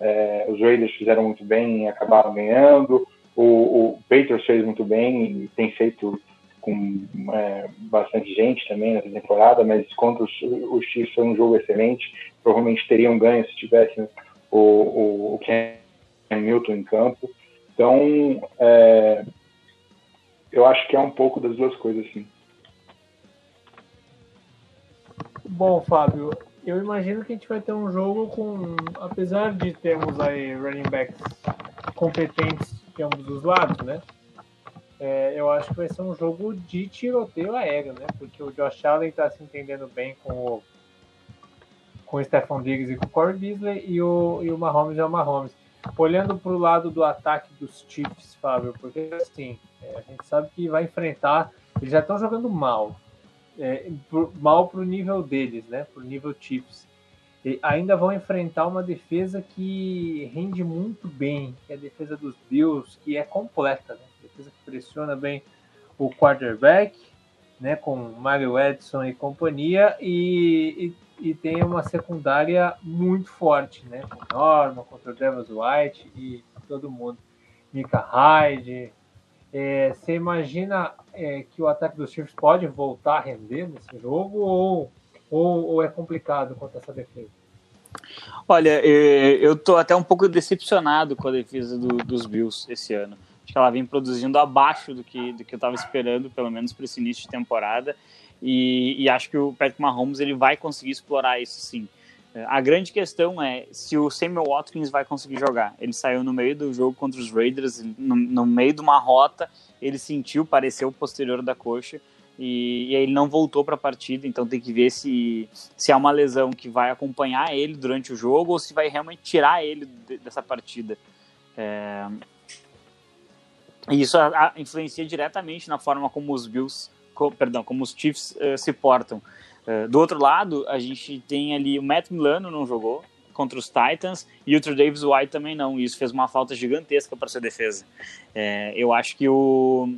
Speaker 3: É, os Raiders fizeram muito bem e acabaram ganhando. O, o Patriots fez muito bem e tem feito com é, bastante gente também nessa temporada, mas contra os, os Chiefs foi um jogo excelente. Provavelmente teriam ganho se tivesse o, o, o Ken Milton em campo. Então, é, eu acho que é um pouco das duas coisas, sim.
Speaker 2: Bom, Fábio, eu imagino que a gente vai ter um jogo com, apesar de termos aí running backs competentes de ambos os lados, né? é, eu acho que vai ser um jogo de tiroteio aéreo, né? Porque o Josh Allen está se entendendo bem com o, com o Stephon Diggs e com o Corey Beasley e o, e o Mahomes é o Mahomes. Olhando para o lado do ataque dos Chiefs, Fábio, porque assim, é, a gente sabe que vai enfrentar, eles já estão jogando mal, é, mal para o nível deles, né? Para o nível Chiefs. E ainda vão enfrentar uma defesa que rende muito bem, que é a defesa dos Bills, que é completa, né? Defesa que pressiona bem o quarterback, né? Com Mario Edson e companhia, e, e, e tem uma secundária muito forte, né? Com Norma, contra o Devils White e todo mundo. Mika Hyde, é, você imagina é, que o ataque dos Chiefs pode voltar a render nesse jogo ou, ou, ou é complicado contra essa defesa?
Speaker 4: Olha, é, eu tô até um pouco decepcionado com a defesa do, dos Bills esse ano. Acho que ela vem produzindo abaixo do que, do que eu estava esperando, pelo menos para esse início de temporada. E, e, acho que o Patrick Mahomes ele vai conseguir explorar isso sim. A grande questão é se o Samuel Watkins vai conseguir jogar. Ele saiu no meio do jogo contra os Raiders, no, no meio de uma rota, ele sentiu, pareceu o posterior da coxa, e, e aí ele não voltou para a partida, então tem que ver se, se é uma lesão que vai acompanhar ele durante o jogo ou se vai realmente tirar ele de, dessa partida. É... E isso a, a, influencia diretamente na forma como os Bills, co, perdão, como os Chiefs uh, se portam. Uh, do outro lado, a gente tem ali o Matt Milano não jogou contra os Titans e o Trey Davis White também não. E isso fez uma falta gigantesca para sua defesa. É, eu acho que o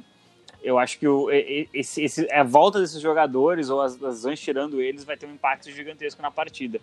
Speaker 4: eu acho que o, esse, esse, a volta desses jogadores ou as lesões tirando eles vai ter um impacto gigantesco na partida.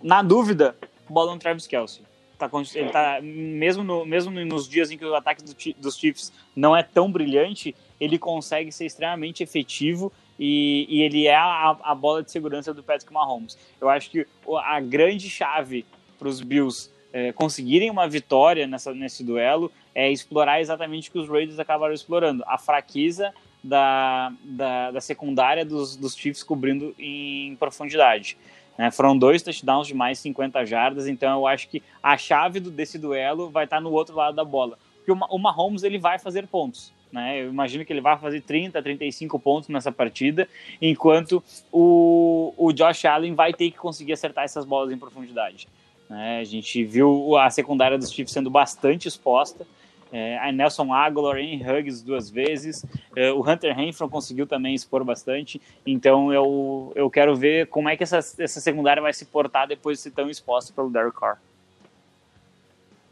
Speaker 4: Na dúvida, bola no Travis Kelsey. Tá, ele tá, mesmo, no, mesmo nos dias em que o ataque do, dos Chiefs não é tão brilhante, ele consegue ser extremamente efetivo e, e ele é a, a, bola de segurança do Patrick Mahomes. Eu acho que a grande chave para os Bills é, conseguirem uma vitória nessa, nesse duelo é explorar exatamente o que os Raiders acabaram explorando, a fraqueza da, da, da secundária dos, dos Chiefs cobrindo em profundidade. Né? Foram dois touchdowns de mais 50 jardas, então eu acho que a chave do, desse duelo vai estar no outro lado da bola. Porque o, Mahomes ele vai fazer pontos. Né? Eu imagino que ele vai fazer 30, 35 pontos nessa partida, enquanto o, o Josh Allen vai ter que conseguir acertar essas bolas em profundidade. Né? A gente viu a secundária dos Chiefs sendo bastante exposta. É, a Nelson Aguilar em Huggs duas vezes. É, o Hunter Renfro conseguiu também expor bastante. Então eu, eu quero ver como é que essa, essa secundária vai se portar depois de ser tão exposta pelo Derek Carr.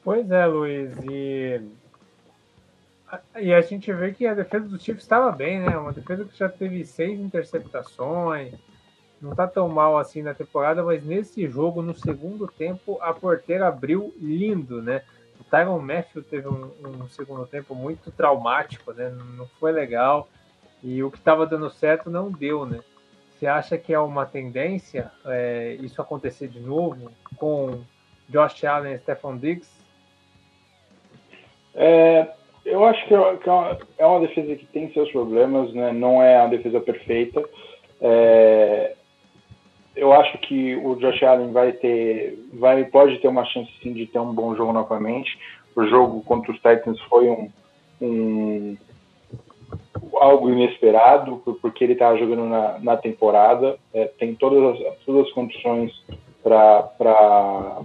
Speaker 2: Pois é, Luiz. E e a gente vê que a defesa do Chiefs estava bem, né? Uma defesa que já teve seis interceptações, não está tão mal assim na temporada, mas nesse jogo, no segundo tempo, a porteira abriu lindo, né? O Tyron Matthew teve um, um segundo tempo muito traumático, né? Não foi legal. E o que estava dando certo não deu, né? Você acha que é uma tendência é, isso acontecer de novo com Josh Allen e Stephon Diggs?
Speaker 3: É, eu acho que é, uma, é uma defesa que tem seus problemas, né? não é a defesa perfeita. É, eu acho que o Josh Allen vai ter, vai, pode ter uma chance sim de ter um bom jogo novamente. O jogo contra os Titans foi um, um algo inesperado, porque ele estava jogando na, na temporada, é, tem todas as, todas as condições para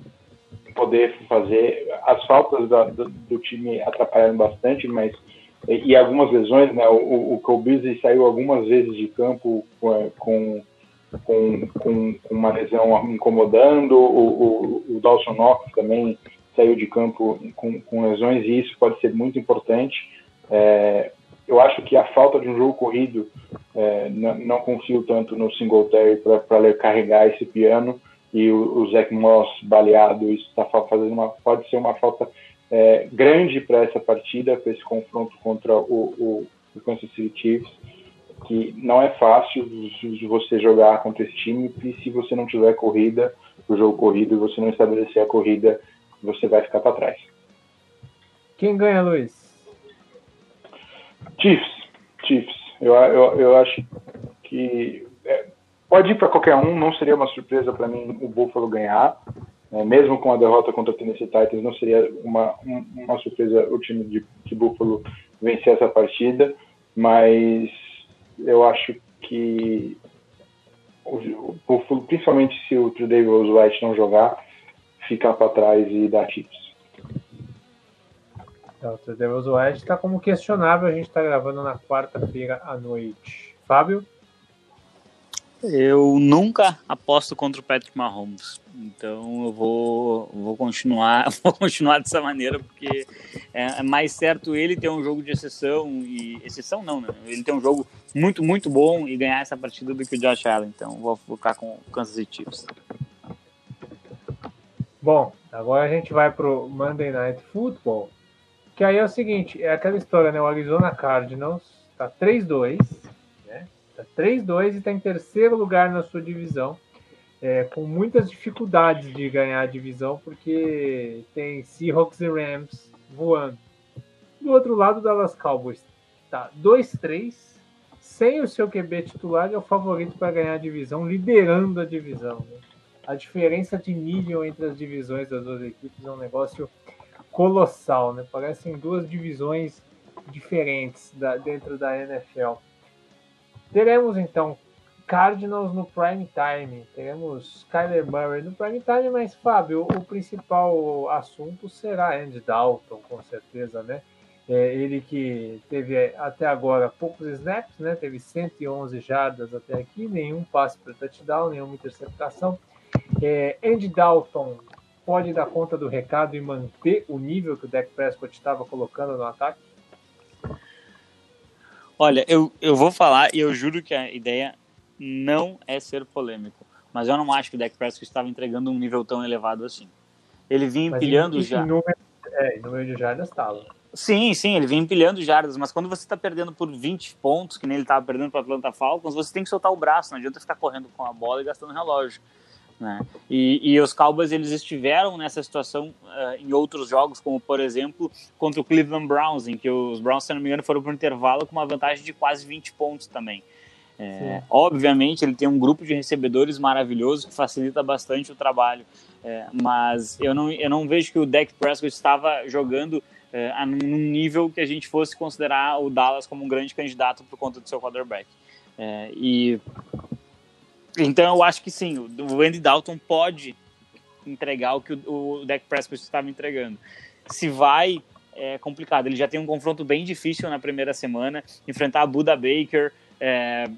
Speaker 3: poder fazer. As faltas do, do, time atrapalharam bastante, mas e, e algumas lesões, né? O, o Cole saiu algumas vezes de campo com, com, com, com uma lesão incomodando, o, o, o, Dawson Knox também saiu de campo com, com lesões, e isso pode ser muito importante. É, eu acho que a falta de um jogo corrido, é, não, não confio tanto no Singletary para carregar esse piano e o, o Zach Moss baleado, isso está fazendo uma, pode ser uma falta é, grande para essa partida, para esse confronto contra o, o, o Kansas City Chiefs, que não é fácil você jogar contra esse time, e se você não tiver corrida, o jogo corrido, e você não estabelecer a corrida, você vai ficar para trás.
Speaker 2: Quem ganha, Luiz?
Speaker 3: Chiefs. Chiefs. Eu, eu, eu acho que Pode ir para qualquer um, não seria uma surpresa para mim o Buffalo ganhar. É, mesmo com a derrota contra o Tennessee Titans, não seria uma, uma surpresa o time de, de Buffalo vencer essa partida, mas eu acho que principalmente se o Trudeau Rose White não jogar, ficar para trás e dar tips.
Speaker 2: É, o Trudeau Rose White está como questionável, a gente está gravando na quarta-feira à noite. Fábio?
Speaker 4: Eu nunca aposto contra o Patrick Mahomes. Então eu vou, vou continuar, <laughs> vou continuar dessa maneira, porque é, é, mais certo ele ter um jogo de exceção e exceção não, né? Ele ter um jogo muito, muito bom e ganhar essa partida do que o Josh Allen. Então vou ficar com o Kansas City Chiefs.
Speaker 2: Bom, agora a gente vai pro Monday Night Football, que aí é o seguinte, é aquela história, né? O Arizona Cardinals tá 3-2 3-2 e está em terceiro lugar na sua divisão, é, com muitas dificuldades de ganhar a divisão, porque tem Seahawks e Rams voando. Do outro lado, Dallas Cowboys tá 2-3, sem o seu QB titular, é o favorito para ganhar a divisão, liderando a divisão. Né? A diferença de nível entre as divisões das duas equipes é um negócio colossal, né? Parecem duas divisões diferentes da, dentro da NFL. Teremos então Cardinals no prime time, teremos Kyler Murray no prime time, mas Fábio, o principal assunto será Andy Dalton, com certeza, né? É, ele que teve até agora poucos snaps, né? Teve 111 jardas até aqui, nenhum passe para touchdown, nenhuma interceptação. É, Andy Dalton pode dar conta do recado e manter o nível que o Dak Prescott estava colocando no ataque?
Speaker 4: Olha, eu, eu vou falar e eu juro que a ideia não é ser polêmico, mas eu não acho que o Dak Prescott estava entregando um nível tão elevado assim. Ele vinha empilhando
Speaker 2: em,
Speaker 4: já.
Speaker 2: Em número, é, em número de jardas estava.
Speaker 4: Sim, sim, ele vinha empilhando jardas, mas quando você está perdendo por 20 pontos, que nem ele estava perdendo para o Atlanta Falcons, você tem que soltar o braço, não adianta ficar correndo com a bola e gastando relógio. Né? E, e, os Cowboys eles estiveram nessa situação uh, em outros jogos, como por exemplo contra o Cleveland Browns, em que os Browns, se não me engano, foram para o intervalo com uma vantagem de quase 20 pontos também. É, obviamente ele tem um grupo de recebedores maravilhoso que facilita bastante o trabalho, é, mas eu não, eu não vejo que o Dak Prescott estava jogando é, num nível que a gente fosse considerar o Dallas como um grande candidato por conta do seu quarterback. É, e então eu acho que sim, o Andy Dalton pode entregar o que o, Dak Prescott estava entregando. Se vai, é complicado. Ele já tem um confronto bem difícil na primeira semana. Enfrentar a Buda Baker é,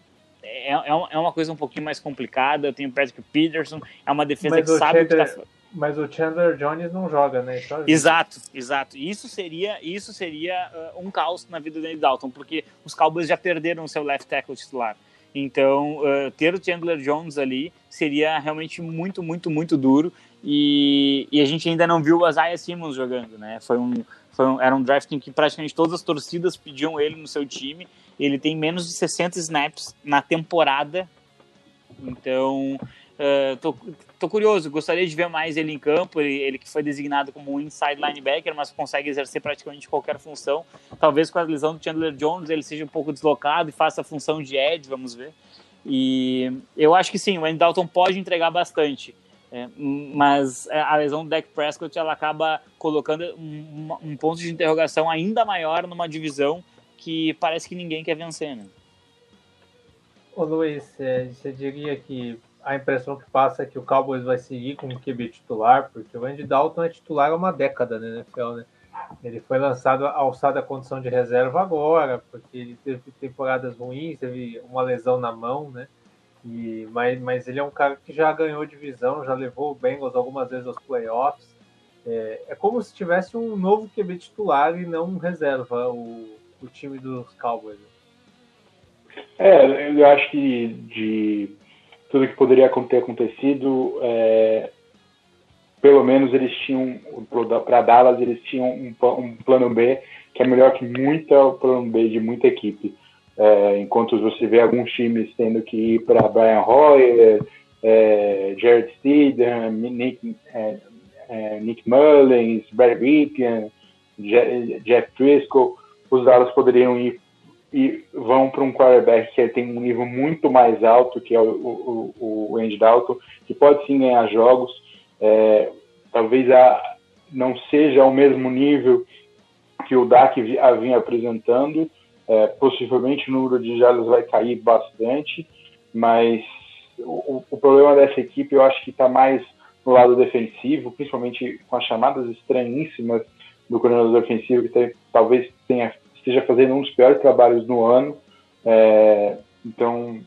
Speaker 4: é, é, é uma coisa um pouquinho mais complicada. Eu tenho o Patrick Peterson, é uma defesa mas que sabe Chandler, que tá...
Speaker 2: Mas o Chandler Jones não joga, né?
Speaker 4: Exato, exato. Isso seria, isso seria uh, um caos na vida do Andy Dalton, porque os Cowboys já perderam o seu left tackle titular. Então, uh, ter o Chandler Jones ali seria realmente muito, muito, muito duro. E, e a gente ainda não viu o Isaiah Simmons jogando, né? Foi um, foi um, era um draft em que praticamente todas as torcidas pediam ele no seu time. Ele tem menos de 60 snaps na temporada. Então, Uh, tô, tô, curioso, gostaria de ver mais ele em campo. Ele, ele, que foi designado como um inside linebacker, mas consegue exercer praticamente qualquer função. Talvez com a lesão do Chandler Jones ele seja um pouco deslocado e faça a função de edge, vamos ver. E eu acho que sim, o Andy Dalton pode entregar bastante. É, mas a lesão do Dak Prescott ela acaba colocando um, um ponto de interrogação ainda maior numa divisão que parece que ninguém quer vencer. Né?
Speaker 2: Ô Luiz, é, você diria que a impressão que passa é que o Cowboys vai seguir com o QB titular, porque o Andy Dalton é titular há uma década na NFL, né? Ele foi lançado, alçado à condição de reserva agora, porque ele teve temporadas ruins, teve uma lesão na mão, né? E, mas, mas ele é um cara que já ganhou divisão, já levou o Bengals algumas vezes aos playoffs. É, é como se tivesse um novo QB titular e não um reserva, o, o time dos Cowboys.
Speaker 3: É, eu acho que de tudo que poderia ter acontecido, é, pelo menos eles tinham, para Dallas, eles tinham um, um, plano B que é melhor que muita plano B de muita equipe. É, enquanto você vê alguns times tendo que ir para Brian Hoyer, é, Jared Steedham, Nick, Nick Mullins, Brad Ripien, Jeff Driscoll, os Dallas poderiam ir e vão para um quarterback que tem um nível muito mais alto, que é o, o, o Andy Dalton, que pode sim ganhar jogos, é, talvez a, não seja ao mesmo nível que o Dak vinha apresentando. É, possivelmente o número de jardas vai cair bastante, mas o, o problema dessa equipe eu acho que está mais no lado defensivo, principalmente com as chamadas estranhíssimas do coordenador defensivo, que tem, talvez tenha, esteja fazendo um dos piores trabalhos no ano. É, então,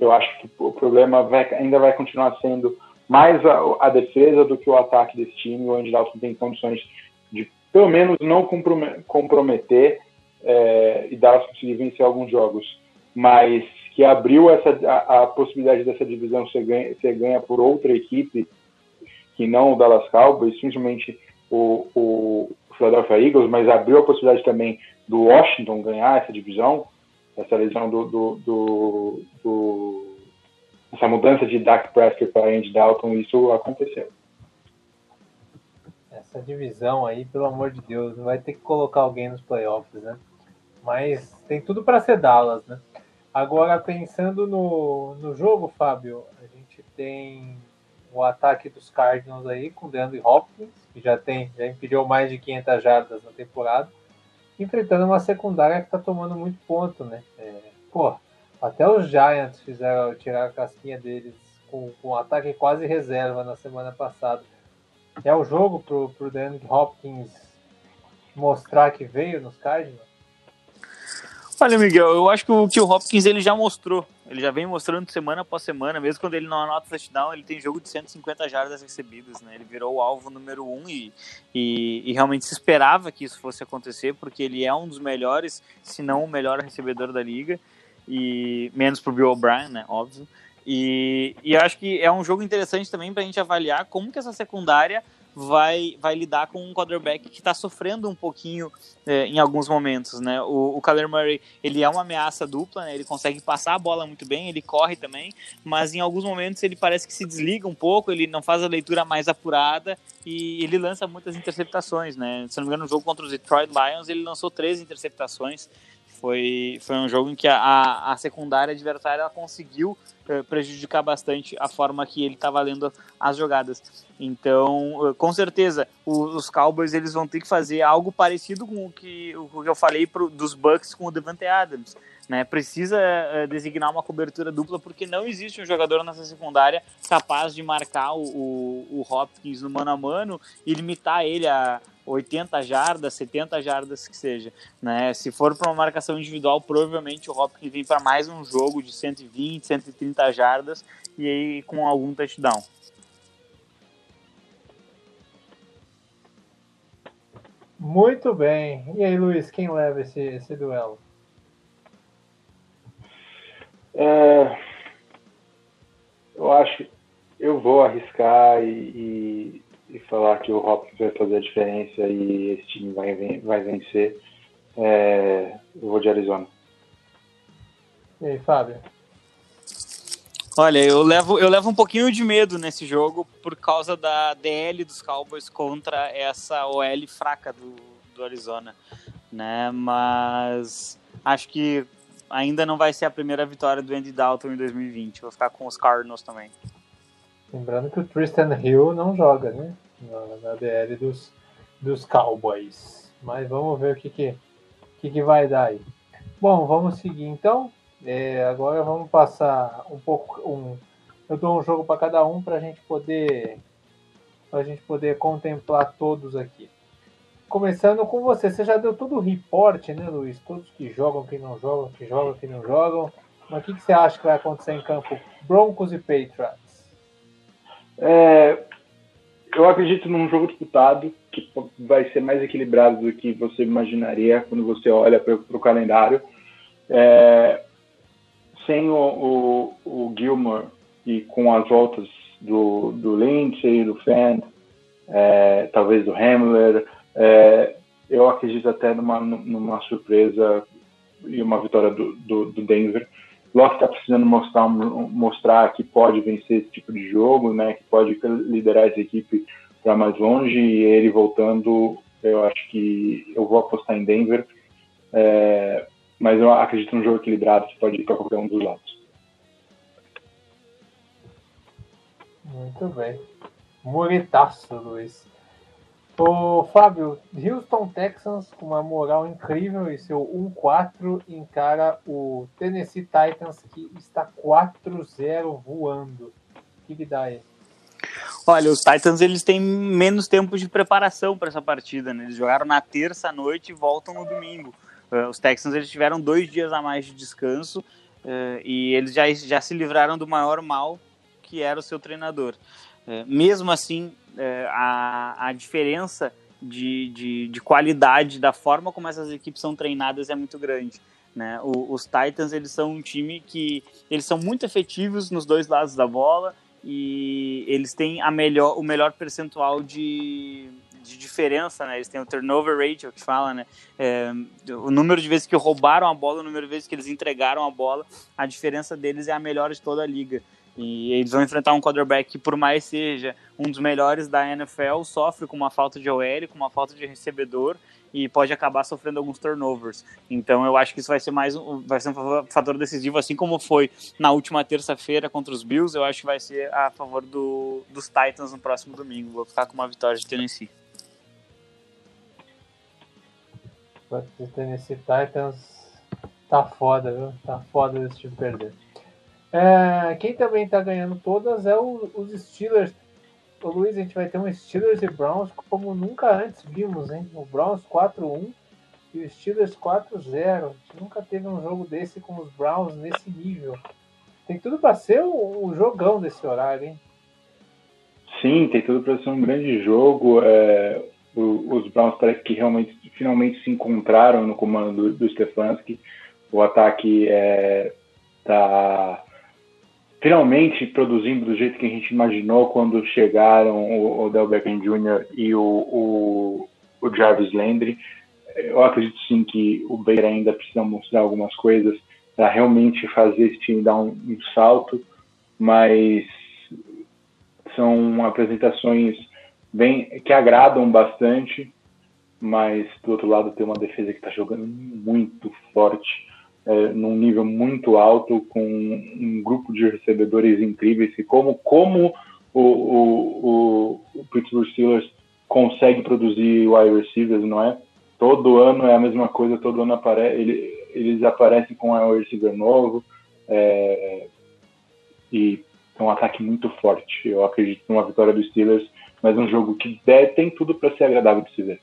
Speaker 3: eu acho que o problema vai, ainda vai continuar sendo mais a, a, defesa do que o ataque desse time. O Andy Dalton tem condições de, pelo menos, não comprometer é, e Dallas conseguir vencer alguns jogos. Mas que abriu essa, a, a possibilidade dessa divisão ser ganha, ser ganha por outra equipe que não o Dallas Cowboys, simplesmente o, o Philadelphia Eagles, mas abriu a possibilidade também do Washington ganhar essa divisão, essa lesão do, do, do, do essa mudança de Dak Prescott para Andy Dalton, isso aconteceu.
Speaker 2: Essa divisão aí, pelo amor de Deus, vai ter que colocar alguém nos playoffs, né? Mas tem tudo para ser Dallas, né? Agora, pensando no, no jogo, Fábio, a gente tem o ataque dos Cardinals aí com o DeAndre Hopkins, que já tem, já impediu mais de 500 jardas na temporada, enfrentando uma secundária que está tomando muito ponto, né? É, pô, até os Giants fizeram tirar a casquinha deles com, com um ataque quase reserva na semana passada. É o jogo pro, pro DeAndre Hopkins mostrar que veio nos Cardinals?
Speaker 4: Olha, Miguel, eu acho que o que o Hopkins ele já mostrou. Ele já vem mostrando semana após semana, mesmo quando ele não anota touchdown, ele tem jogo de 150 jardas recebidas, né? Ele virou o alvo número um e, e, e, realmente se esperava que isso fosse acontecer, porque ele é um dos melhores, se não o melhor recebedor da liga, e menos pro Bill O'Brien, né? Óbvio. E, e acho que é um jogo interessante também para a gente avaliar como que essa secundária vai, vai lidar com um quarterback que está sofrendo um pouquinho é, em alguns momentos, né? O, o Kyler Murray, ele é uma ameaça dupla, né? Ele consegue passar a bola muito bem, ele corre também, mas em alguns momentos ele parece que se desliga um pouco, ele não faz a leitura mais apurada e ele lança muitas interceptações, né? Se não me engano, no jogo contra os Detroit Lions, ele lançou três interceptações. Foi, foi um jogo em que a, a secundária adversária ela conseguiu eh, prejudicar bastante a forma que ele estava lendo as jogadas. Então, eh, com certeza, os Cowboys eles vão ter que fazer algo parecido com o que, o que eu falei pro, dos Bucks com o Devante Adams. Né, precisa uh, designar uma cobertura dupla porque não existe um jogador nessa secundária capaz de marcar o, o, o Hopkins no mano a mano e limitar ele a, 80 jardas, 70 jardas que seja. Né? Se for para uma marcação individual, provavelmente o Hopkins vem para mais um jogo de 120, 130 jardas e aí com algum touchdown.
Speaker 2: Muito bem. E aí, Luiz, quem leva esse, esse duelo?
Speaker 3: É, eu acho eu vou arriscar e, e falar que o Hopkins vai fazer a diferença e esse time vai, vai vencer, é, eu vou de Arizona.
Speaker 2: E aí, Fábio?
Speaker 4: Olha, eu levo, eu levo um pouquinho de medo nesse jogo por causa da DL dos Cowboys contra essa OL fraca do, do Arizona, né? Mas acho que ainda não vai ser a primeira vitória do Andy Dalton em 2020. Vou ficar com os Cardinals também.
Speaker 2: Lembrando que o Tristan Hill não joga, né? Na, na DL dos, dos Cowboys. Mas vamos ver o que, que, que, que vai dar aí. Bom, vamos seguir então. É, agora vamos passar um pouco. Um, eu dou um jogo para cada um para a gente poder para a gente poder contemplar todos aqui. Começando com você, você já deu todo o reporte, né, Luiz? Todos que jogam, que não jogam, que jogam, que não jogam. Mas o que, que você acha que vai acontecer em campo Broncos e Patriots?
Speaker 3: É, eu acredito num jogo disputado que vai ser mais equilibrado do que você imaginaria quando você olha para o calendário. É, sem o, o, o, Gilmore e com as voltas do, do Lindsay, do Fan, é, talvez do Hamler, é, eu acredito até numa, numa surpresa e uma vitória do, do, do Denver. Locke está precisando mostrar, mostrar que pode vencer esse tipo de jogo, né, que pode liderar essa equipe para mais longe. E ele voltando, eu acho que eu vou apostar em Denver. É, mas eu acredito num jogo equilibrado que pode ir para qualquer um dos lados.
Speaker 2: Muito bem. Muritaço, Luiz. Ô, Fábio, Houston Texans com uma moral incrível e seu 1-4 encara o Tennessee Titans que está 4-0 voando. O que, que dá aí?
Speaker 4: Olha, os Titans eles têm menos tempo de preparação para essa partida, né? Eles jogaram na terça noite e voltam no domingo. Uh, os Texans eles tiveram dois dias a mais de descanso uh, e eles já, já se livraram do maior mal que era o seu treinador. Uh, mesmo assim, a, a diferença de, de, de, qualidade da forma como essas equipes são treinadas é muito grande. Né? O, os Titans eles são um time que eles são muito efetivos nos dois lados da bola e eles têm a melhor, o melhor percentual de, de diferença, né? Eles têm o turnover rate, é que fala, né? É, o número de vezes que roubaram a bola, o número de vezes que eles entregaram a bola, a diferença deles é a melhor de toda a liga. E eles vão enfrentar um quarterback que, por mais seja um dos melhores da NFL, sofre com uma falta de OL, com uma falta de recebedor e pode acabar sofrendo alguns turnovers. Então eu acho que isso vai ser mais um, vai ser um fator decisivo, assim como foi na última terça-feira contra os Bills, eu acho que vai ser a favor do, dos Titans no próximo domingo. Vou ficar com uma vitória de Tennessee.
Speaker 2: O Tennessee Titans tá foda, viu? Tá foda esse time perder. É, quem também tá ganhando todas é o, os Steelers Ô, Luiz, a gente vai ter um Steelers e Browns como nunca antes vimos, hein? O Browns 4-1 e o Steelers 4-0. A gente nunca teve um jogo desse com os Browns nesse nível. Tem tudo para ser o, o, jogão desse horário, hein?
Speaker 3: Sim, tem tudo para ser um grande jogo. É, o, os Browns parece que realmente finalmente se encontraram no comando do, do Stefanski. O ataque é, tá finalmente produzindo do jeito que a gente imaginou quando chegaram o Odell Beckham Jr. e o, o, o Jarvis Landry. Eu acredito sim que o Baker ainda precisa mostrar algumas coisas para realmente fazer esse time dar um, um salto, mas são apresentações bem que agradam bastante, mas do outro lado tem uma defesa que está jogando muito forte é, num nível muito alto, com um grupo de recebedores incríveis, e como, como o, o, o, Pittsburgh Steelers consegue produzir wide receivers, não é? Todo ano é a mesma coisa, todo ano apare ele, eles aparecem com um wide receiver novo, é, e é um ataque muito forte. Eu acredito numa vitória dos Steelers, mas um jogo que deve, tem tudo para ser agradável de se ver.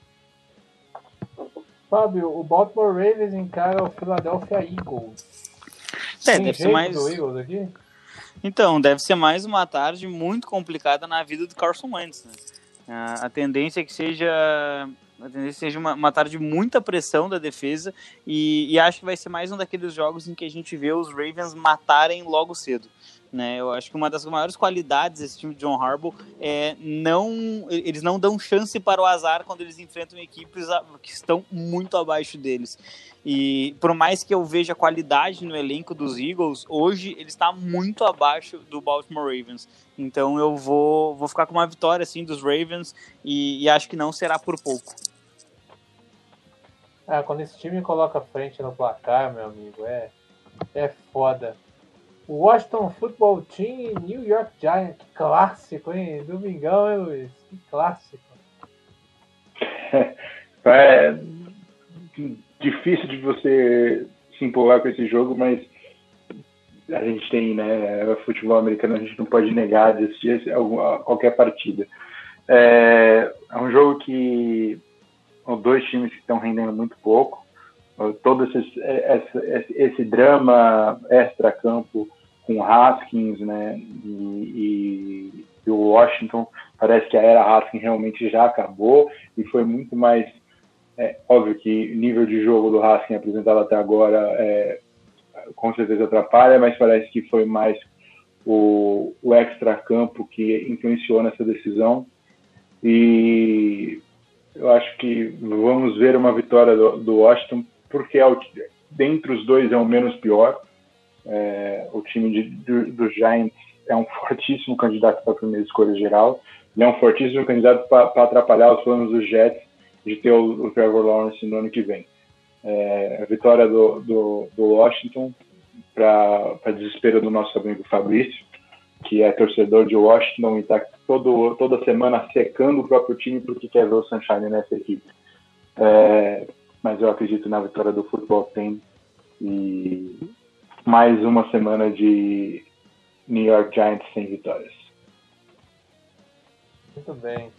Speaker 2: Fábio, o Baltimore Ravens encara o Philadelphia Eagles.
Speaker 4: É, deve ser mais. Então, deve ser mais uma tarde muito complicada na vida do Carson Wentz. Né? A tendência é que seja a tendência seja uma, uma tarde de muita pressão da defesa e, e, acho que vai ser mais um daqueles jogos em que a gente vê os Ravens matarem logo cedo. Né? Eu acho que uma das maiores qualidades desse time de John Harbaugh é não eles não dão chance para o azar quando eles enfrentam equipes que estão muito abaixo deles. E por mais que eu veja qualidade no elenco dos Eagles, hoje ele está muito abaixo do Baltimore Ravens. Então eu vou, vou ficar com uma vitória assim dos Ravens e, e acho que não será por pouco.
Speaker 2: Ah, quando esse time coloca frente no placar, meu amigo, é, é foda. Washington Football Team e New York Giants. Que clássico, hein? Domingão, hein, Luiz? Que clássico. <laughs>
Speaker 3: É difícil de você se empolgar com esse jogo, mas a gente tem, né? Futebol americano, a gente não pode negar de assistir qualquer partida. É, é um jogo que dois times que estão rendendo muito pouco todo esse, esse, esse drama extra-campo com Haskins né, e, e, e, o Washington, parece que a era Haskins realmente já acabou e foi muito mais. É, óbvio que o nível de jogo do Haskins apresentado até agora é, com certeza atrapalha, mas parece que foi mais o, o extra-campo que influenciou nessa decisão. E eu acho que vamos ver uma vitória do, do Washington porque é o, dentre os dois é o menos pior. É, o time de, do, do, Giants é um <laughs> fortíssimo candidato para a primeira escolha geral. Ele é um fortíssimo candidato para atrapalhar os planos dos Jets de ter o, o Trevor Lawrence no ano que vem. É, a vitória do, do, do Washington para desespero do nosso amigo Fabrício. Que é torcedor de Washington e está toda semana secando o próprio time porque quer ver o Sunshine nessa equipe. É, mas eu acredito na vitória do futebol team e mais uma semana de New York Giants sem vitórias.
Speaker 2: Muito bem.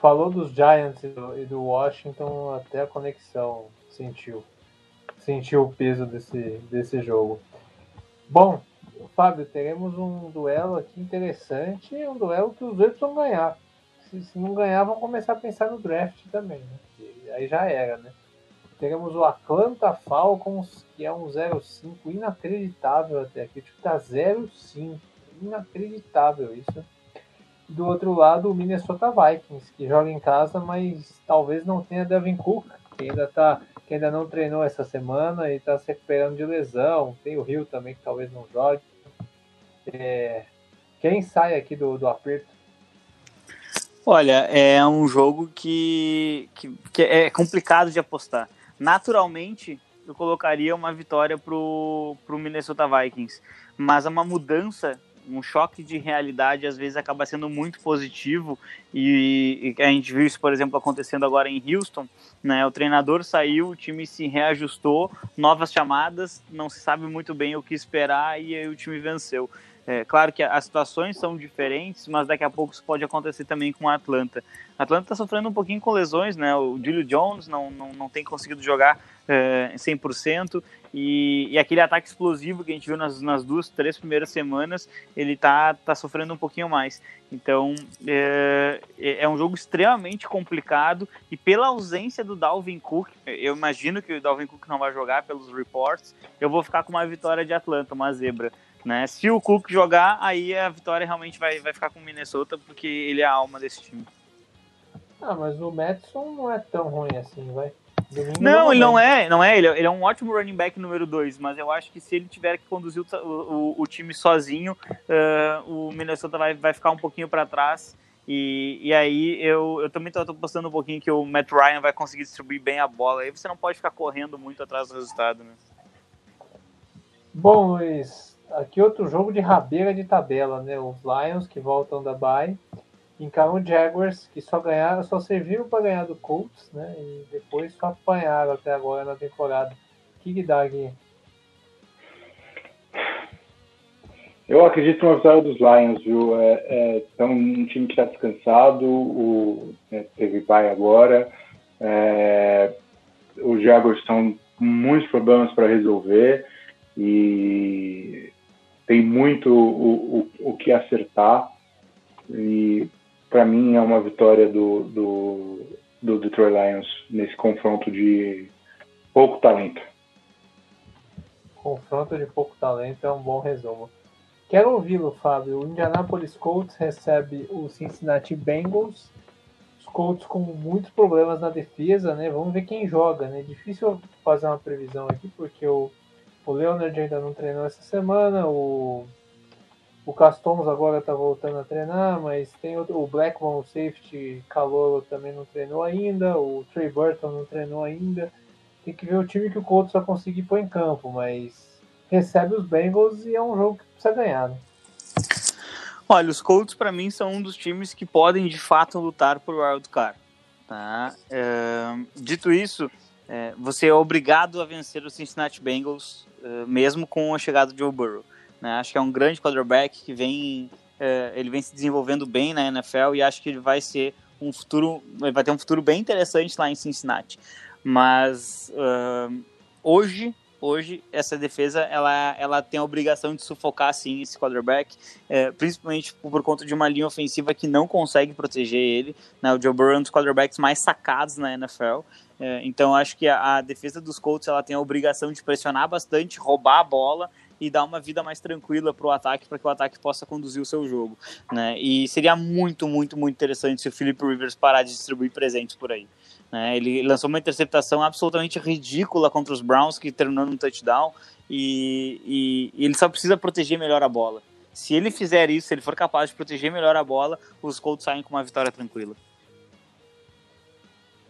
Speaker 2: Falou dos Giants e do Washington, até a conexão sentiu. Sentiu o peso desse, desse jogo. Bom, Fábio, teremos um duelo aqui interessante, um duelo que os dois vão ganhar. Se, se, não ganhar, vão começar a pensar no draft também, né? Aí já era, né? Teremos o Atlanta Falcons, que é um 0-5, inacreditável até aqui. Tipo, tá 0-5. Inacreditável isso. Do outro lado, o Minnesota Vikings, que joga em casa, mas talvez não tenha Devin Cook, que ainda tá que ainda não treinou essa semana e está se recuperando de lesão. Tem o Rio também que talvez não jogue. É... Quem sai aqui do, do aperto?
Speaker 4: Olha, é um jogo que, que, que, é complicado de apostar. Naturalmente, eu colocaria uma vitória pro, pro Minnesota Vikings, mas é uma mudança um choque de realidade às vezes acaba sendo muito positivo e, e, a gente viu isso, por exemplo, acontecendo agora em Houston, né? O treinador saiu, o time se reajustou, novas chamadas, não se sabe muito bem o que esperar e aí o time venceu. É, claro que as situações são diferentes, mas daqui a pouco isso pode acontecer também com a Atlanta. A Atlanta está sofrendo um pouquinho com lesões, né? O Julio Jones não, não, não tem conseguido jogar é, 100%, e, e, aquele ataque explosivo que a gente viu nas, nas duas, três primeiras semanas, ele tá, tá sofrendo um pouquinho mais. Então, é, é, é um jogo extremamente complicado, e pela ausência do Dalvin Cook, eu imagino que o Dalvin Cook não vai jogar pelos reports, eu vou ficar com uma vitória de Atlanta, uma zebra. Né? Se o Cook jogar, aí a vitória realmente vai, vai ficar com o Minnesota, porque ele é a alma desse time.
Speaker 2: Ah, mas o Madison não é tão ruim assim, vai.
Speaker 4: Domingo não, ele não é, não é ele, é, ele é um ótimo running back número 2, mas eu acho que se ele tiver que conduzir o, o, o time sozinho, uh, o Minnesota vai, vai ficar um pouquinho para trás. E, e aí eu, eu também estou postando um pouquinho que o Matt Ryan vai conseguir distribuir bem a bola. Aí você não pode ficar correndo muito atrás do resultado, né?
Speaker 2: Bom, Luiz, aqui outro jogo de rabeira de tabela, né? Os Lions que voltam da bye encaram o Jaguars, que só ganharam, só serviram para ganhar do Colts, né? E depois só apanharam até agora na temporada. O que, dá aqui?
Speaker 3: Eu acredito na vitória dos Lions, viu? É, é, é um time que está descansado, o, né, teve pai agora. É, os Jaguars estão com muitos problemas para resolver e tem muito o, o, o que acertar. E para mim é uma vitória do, do, do Detroit Lions nesse confronto de pouco talento.
Speaker 2: Confronto de pouco talento é um bom resumo. Quero ouvi-lo, Fábio. O Indianapolis Colts recebe o Cincinnati Bengals. Os Colts com muitos problemas na defesa, né? Vamos ver quem joga, né? Difícil fazer uma previsão aqui, porque o, o Leonard ainda não treinou essa semana, o o Castons agora está voltando a treinar, mas tem outro, o Blackmon, o safety calor também não treinou ainda, o Trey Burton não treinou ainda. Tem que ver o time que o Colts vai conseguir pôr em campo, mas recebe os Bengals e é um jogo que precisa ganhar. Né?
Speaker 4: Olha, os Colts para mim são um dos times que podem de fato lutar por wild card. Tá? É, dito isso, é, você é obrigado a vencer os Cincinnati Bengals, é, mesmo com a chegada de Joe Burrow. Né? Acho que é um grande quarterback que vem, é, ele vem se desenvolvendo bem na NFL e acho que ele vai ser um futuro, vai ter um futuro bem interessante lá em Cincinnati. Mas uh, hoje, hoje essa defesa ela, ela tem a obrigação de sufocar sim esse quarterback, é, principalmente por conta de uma linha ofensiva que não consegue proteger ele. Né? O Joe Burrow é um dos quarterbacks mais sacados na NFL. É, então acho que a, a, defesa dos Colts ela tem a obrigação de pressionar bastante, roubar a bola e dar uma vida mais tranquila para o ataque, para que o ataque possa conduzir o seu jogo. Né? E seria muito, muito, muito interessante se o Philip Rivers parar de distribuir presentes por aí. Né? Ele lançou uma interceptação absolutamente ridícula contra os Browns, que terminou num touchdown, e, e, e ele só precisa proteger melhor a bola. Se ele fizer isso, se ele for capaz de proteger melhor a bola, os Colts saem com uma vitória tranquila.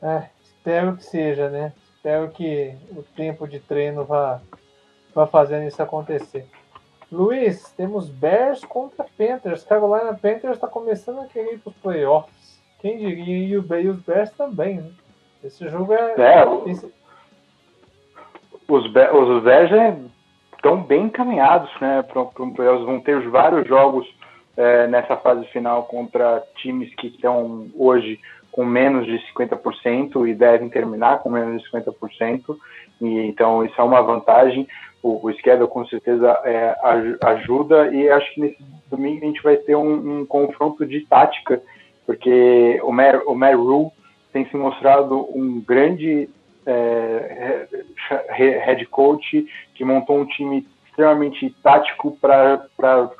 Speaker 2: É, espero que seja, né? Espero que o tempo de treino vá vai fazendo isso acontecer. Luiz, temos Bears contra Panthers. Carolina Panthers está começando a querer ir para os playoffs. Quem diria? E, o, e os Bears também, né? Esse jogo é.
Speaker 3: É,
Speaker 2: esse-
Speaker 3: os, Be- os Bears estão bem encaminhados né, para o playoffs. Vão ter os vários jogos é, nessa fase final contra times que estão hoje com menos de 50% e devem terminar com menos de 50%. E, então, isso é uma vantagem. O, o schedule com certeza é, aj- ajuda e acho que nesse domingo a gente vai ter um, um confronto de tática, porque o Matt, o Rule tem se mostrado um grande é, he- head coach que montou um time extremamente tático para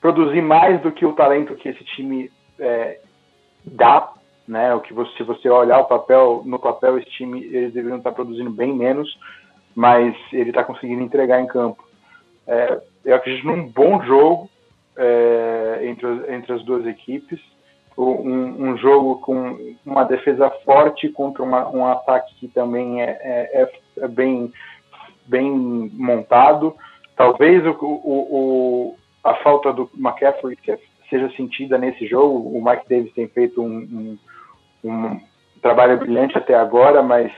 Speaker 3: produzir mais do que o talento que esse time é, dá, né? O que você, se você olhar o papel no papel esse time eles deveriam estar produzindo bem menos, mas ele está conseguindo entregar em campo. É, eu acredito num bom jogo é, entre, entre as duas equipes um, um jogo com uma defesa forte contra uma, um ataque que também é, é, é- é bem, bem montado. Talvez o, o, o- a falta do McCaffrey seja sentida nesse jogo. O Mike Davis tem feito um, um, um trabalho brilhante até agora, mas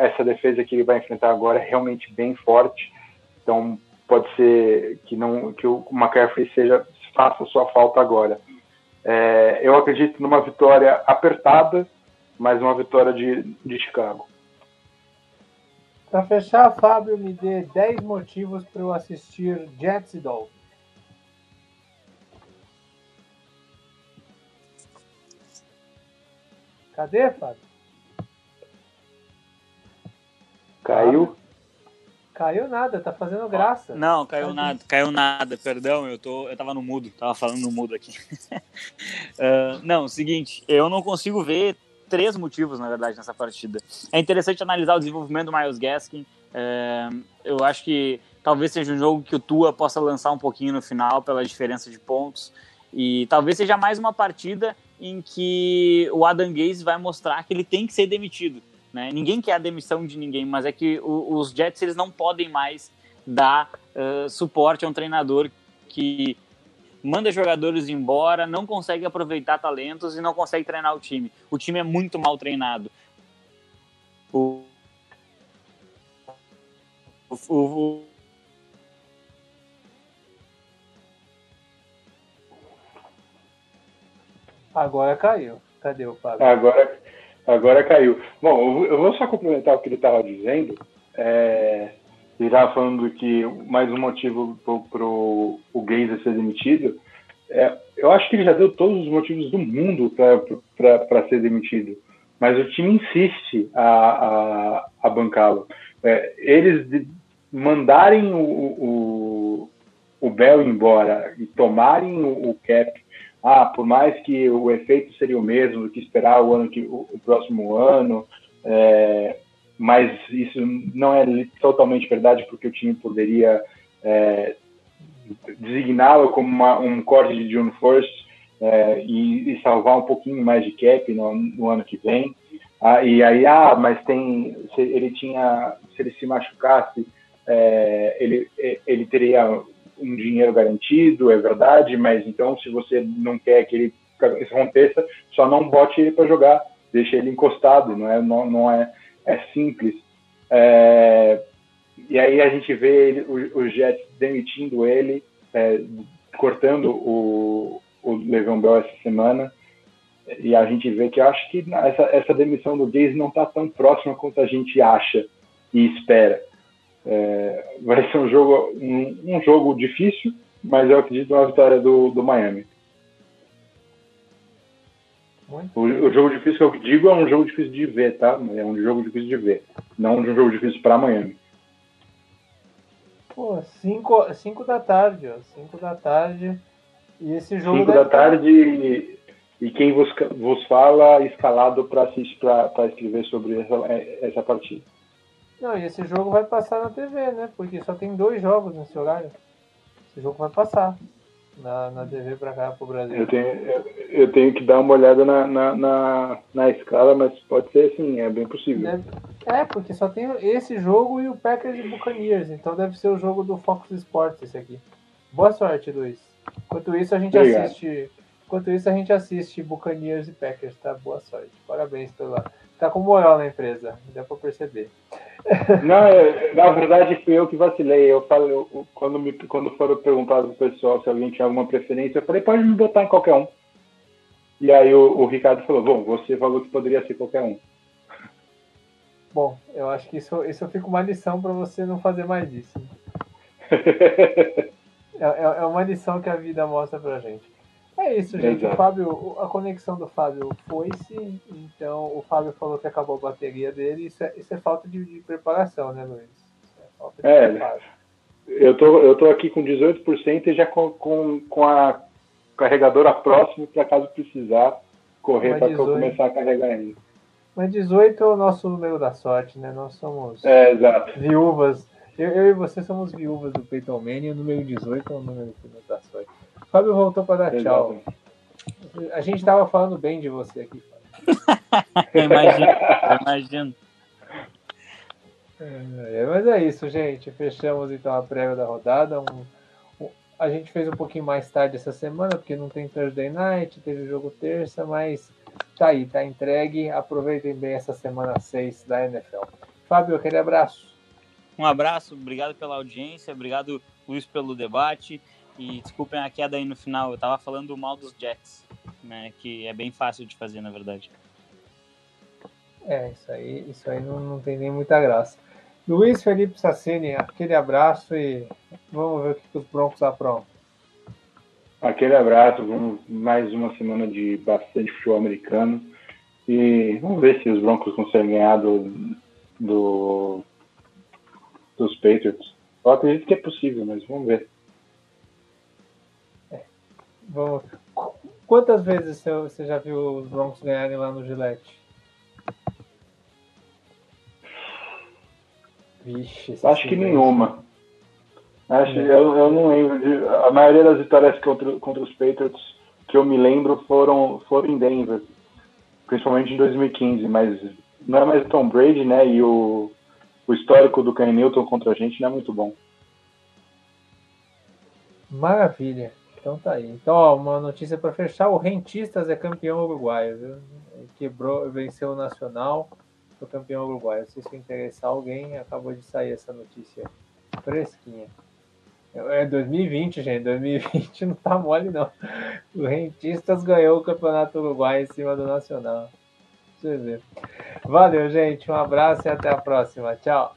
Speaker 3: essa defesa que ele vai enfrentar agora é realmente bem forte. Então pode ser que não que o McCaffrey seja faça sua falta agora. É, eu acredito numa vitória apertada, mas uma vitória de, de Chicago.
Speaker 2: Para fechar, Fábio, me dê 10 motivos para eu assistir Jets e Dolphins. Cadê, Fábio?
Speaker 3: Caiu?
Speaker 2: Caiu nada, tá fazendo graça.
Speaker 4: Não, caiu
Speaker 2: Sabe?
Speaker 4: nada, caiu nada, perdão, eu, tô, eu tava no mudo, tava falando no mudo aqui. <laughs> Ah, não, seguinte, eu não consigo ver três motivos, na verdade, nessa partida. É interessante analisar o desenvolvimento do Miles Gaskin. É, eu acho que talvez seja um jogo que o Tua possa lançar um pouquinho no final pela diferença de pontos. E talvez seja mais uma partida em que o Adam Gaze vai mostrar que ele tem que ser demitido. Né? Ninguém quer a demissão de ninguém, mas é que o- os Jets eles não podem mais dar uh, suporte a um treinador que manda jogadores embora, não consegue aproveitar talentos e não consegue treinar o time. O time é muito mal treinado. O, o, o-
Speaker 2: Agora caiu. Cadê o Fábio?
Speaker 3: Agora, agora caiu. Bom, eu vou- só complementar o que ele estava dizendo. É, ele estava falando que mais um motivo para o Gaze ser demitido. É, eu acho que ele já deu todos os motivos do mundo para ser demitido. Mas o time insiste a, a, a bancá-lo. É, eles mandarem o, o, o Bell embora e tomarem o, o cap ah, por mais que o efeito seria o mesmo do que esperar o ano que o, o próximo ano, é, mas isso não é totalmente verdade porque o time poderia é, designá-lo como uma, um corte de June First é, e, e salvar um pouquinho mais de cap no, no ano que vem. Ah, e aí, ah, mas tem, se ele tinha, se ele se machucasse, é, ele, ele teria um dinheiro garantido, é verdade, mas então se você não quer que ele aconteça, só não bote ele para jogar, deixe ele encostado, não é, não, não é, é simples. É, e aí a gente vê ele, o, o Jets demitindo ele, é, cortando o, o Le'Veon Bell essa semana, e a gente vê que acho que essa, essa demissão do Gaze não está tão próxima quanto a gente acha e espera. É, vai ser um jogo, um, um, jogo difícil, mas eu acredito na vitória do, do Miami. O, o, jogo difícil que eu digo é um jogo difícil de ver, tá? É um jogo difícil de ver, não um jogo difícil para Miami.
Speaker 2: Pô, 5 da tarde, ó. 5 da tarde. E esse jogo.
Speaker 3: 5 da tarde e, e quem vos, vos fala escalado para escrever sobre essa, essa partida.
Speaker 2: Não, e esse jogo vai passar na TV, né? Porque só tem dois jogos nesse horário. Esse jogo vai passar. na, na TV para cá pro Brasil.
Speaker 3: Eu tenho, eu, eu, tenho que dar uma olhada na, na, na, na escala, mas pode ser sim, é bem possível.
Speaker 2: Deve, é, porque só tem esse jogo e o Packers e Buccaneers, então deve ser o jogo do Fox Sports esse aqui. Boa sorte, Luiz. Enquanto isso a gente Obrigado. assiste. Enquanto isso a gente assiste Buccaneers e Packers, tá? Boa sorte. Parabéns pela. Tá com moral na empresa, dá pra perceber.
Speaker 3: Não, eu, na verdade fui eu que vacilei. Eu falei, eu, quando, me, quando foram perguntar pro pessoal se alguém tinha alguma preferência, eu falei, pode me botar em qualquer um. E aí o, o Ricardo falou, bom, você falou que poderia ser qualquer um.
Speaker 2: Bom, eu acho que isso, isso fica uma lição para você não fazer mais isso. <laughs> é, é, é uma lição que a vida mostra pra gente. É isso, gente. O Fábio, a conexão do Fábio foi-se, então o Fábio falou que acabou a bateria dele. Isso é, isso é falta de, de preparação, né, Luiz?
Speaker 3: Isso é falta de é. Eu tô, eu tô aqui com 18% e já com, com, com a carregadora próxima para caso precisar correr para começar a carregar ainda.
Speaker 2: Mas 18 é o nosso número da sorte, né? Nós somos
Speaker 3: é,
Speaker 2: viúvas. Eu, eu, e você somos viúvas do Peyton Manning e o número 18 é o número da sorte. Fábio voltou para dar tchau. A gente estava falando bem de você aqui,
Speaker 4: Fábio. <laughs> imagino, imagino.
Speaker 2: É, mas é isso, gente. Fechamos então a prévia da rodada. Um, um, a gente fez um pouquinho mais tarde essa semana, porque não tem Thursday Night, teve jogo terça, mas tá aí, tá entregue. Aproveitem bem essa semana 6 da NFL. Fábio, aquele abraço.
Speaker 4: Um abraço, obrigado pela audiência, obrigado, Luiz, pelo debate. E desculpem a queda aí no final, eu tava falando mal dos Jets, né? Que é bem fácil de fazer, na verdade.
Speaker 2: É, isso aí, isso aí não, não tem nem muita graça. Luiz Felipe Sassini, aquele abraço e vamos ver o que, os Broncos aprontam.
Speaker 3: Aquele abraço, vamos mais uma semana de bastante futebol americano e vamos ver se os Broncos conseguem ganhar do, do dos Patriots. Eu acredito que é possível, mas vamos ver.
Speaker 2: Vamos. Quantas vezes você já viu os Broncos ganharem lá no Gillette?
Speaker 3: Vixe, Acho que nenhuma. Acho, eu, eu não lembro. De, a maioria das vitórias contra, contra os Patriots que eu me lembro foram, foram em Denver. Principalmente em 2015, mas não é mais o Tom Brady, né? E o, o histórico do Ken Newton contra a gente não é muito bom.
Speaker 2: Maravilha. Então tá aí. Então, ó, uma notícia para fechar: o Rentistas é campeão uruguaio, viu? Quebrou, venceu o Nacional, foi campeão uruguaio. Se isso interessar alguém, acabou de sair essa notícia fresquinha. É 2020, gente. 2020 não tá mole, não. O Rentistas ganhou o Campeonato Uruguai em cima do Nacional. Deixa eu ver. Valeu, gente. Um abraço e até a próxima. Tchau.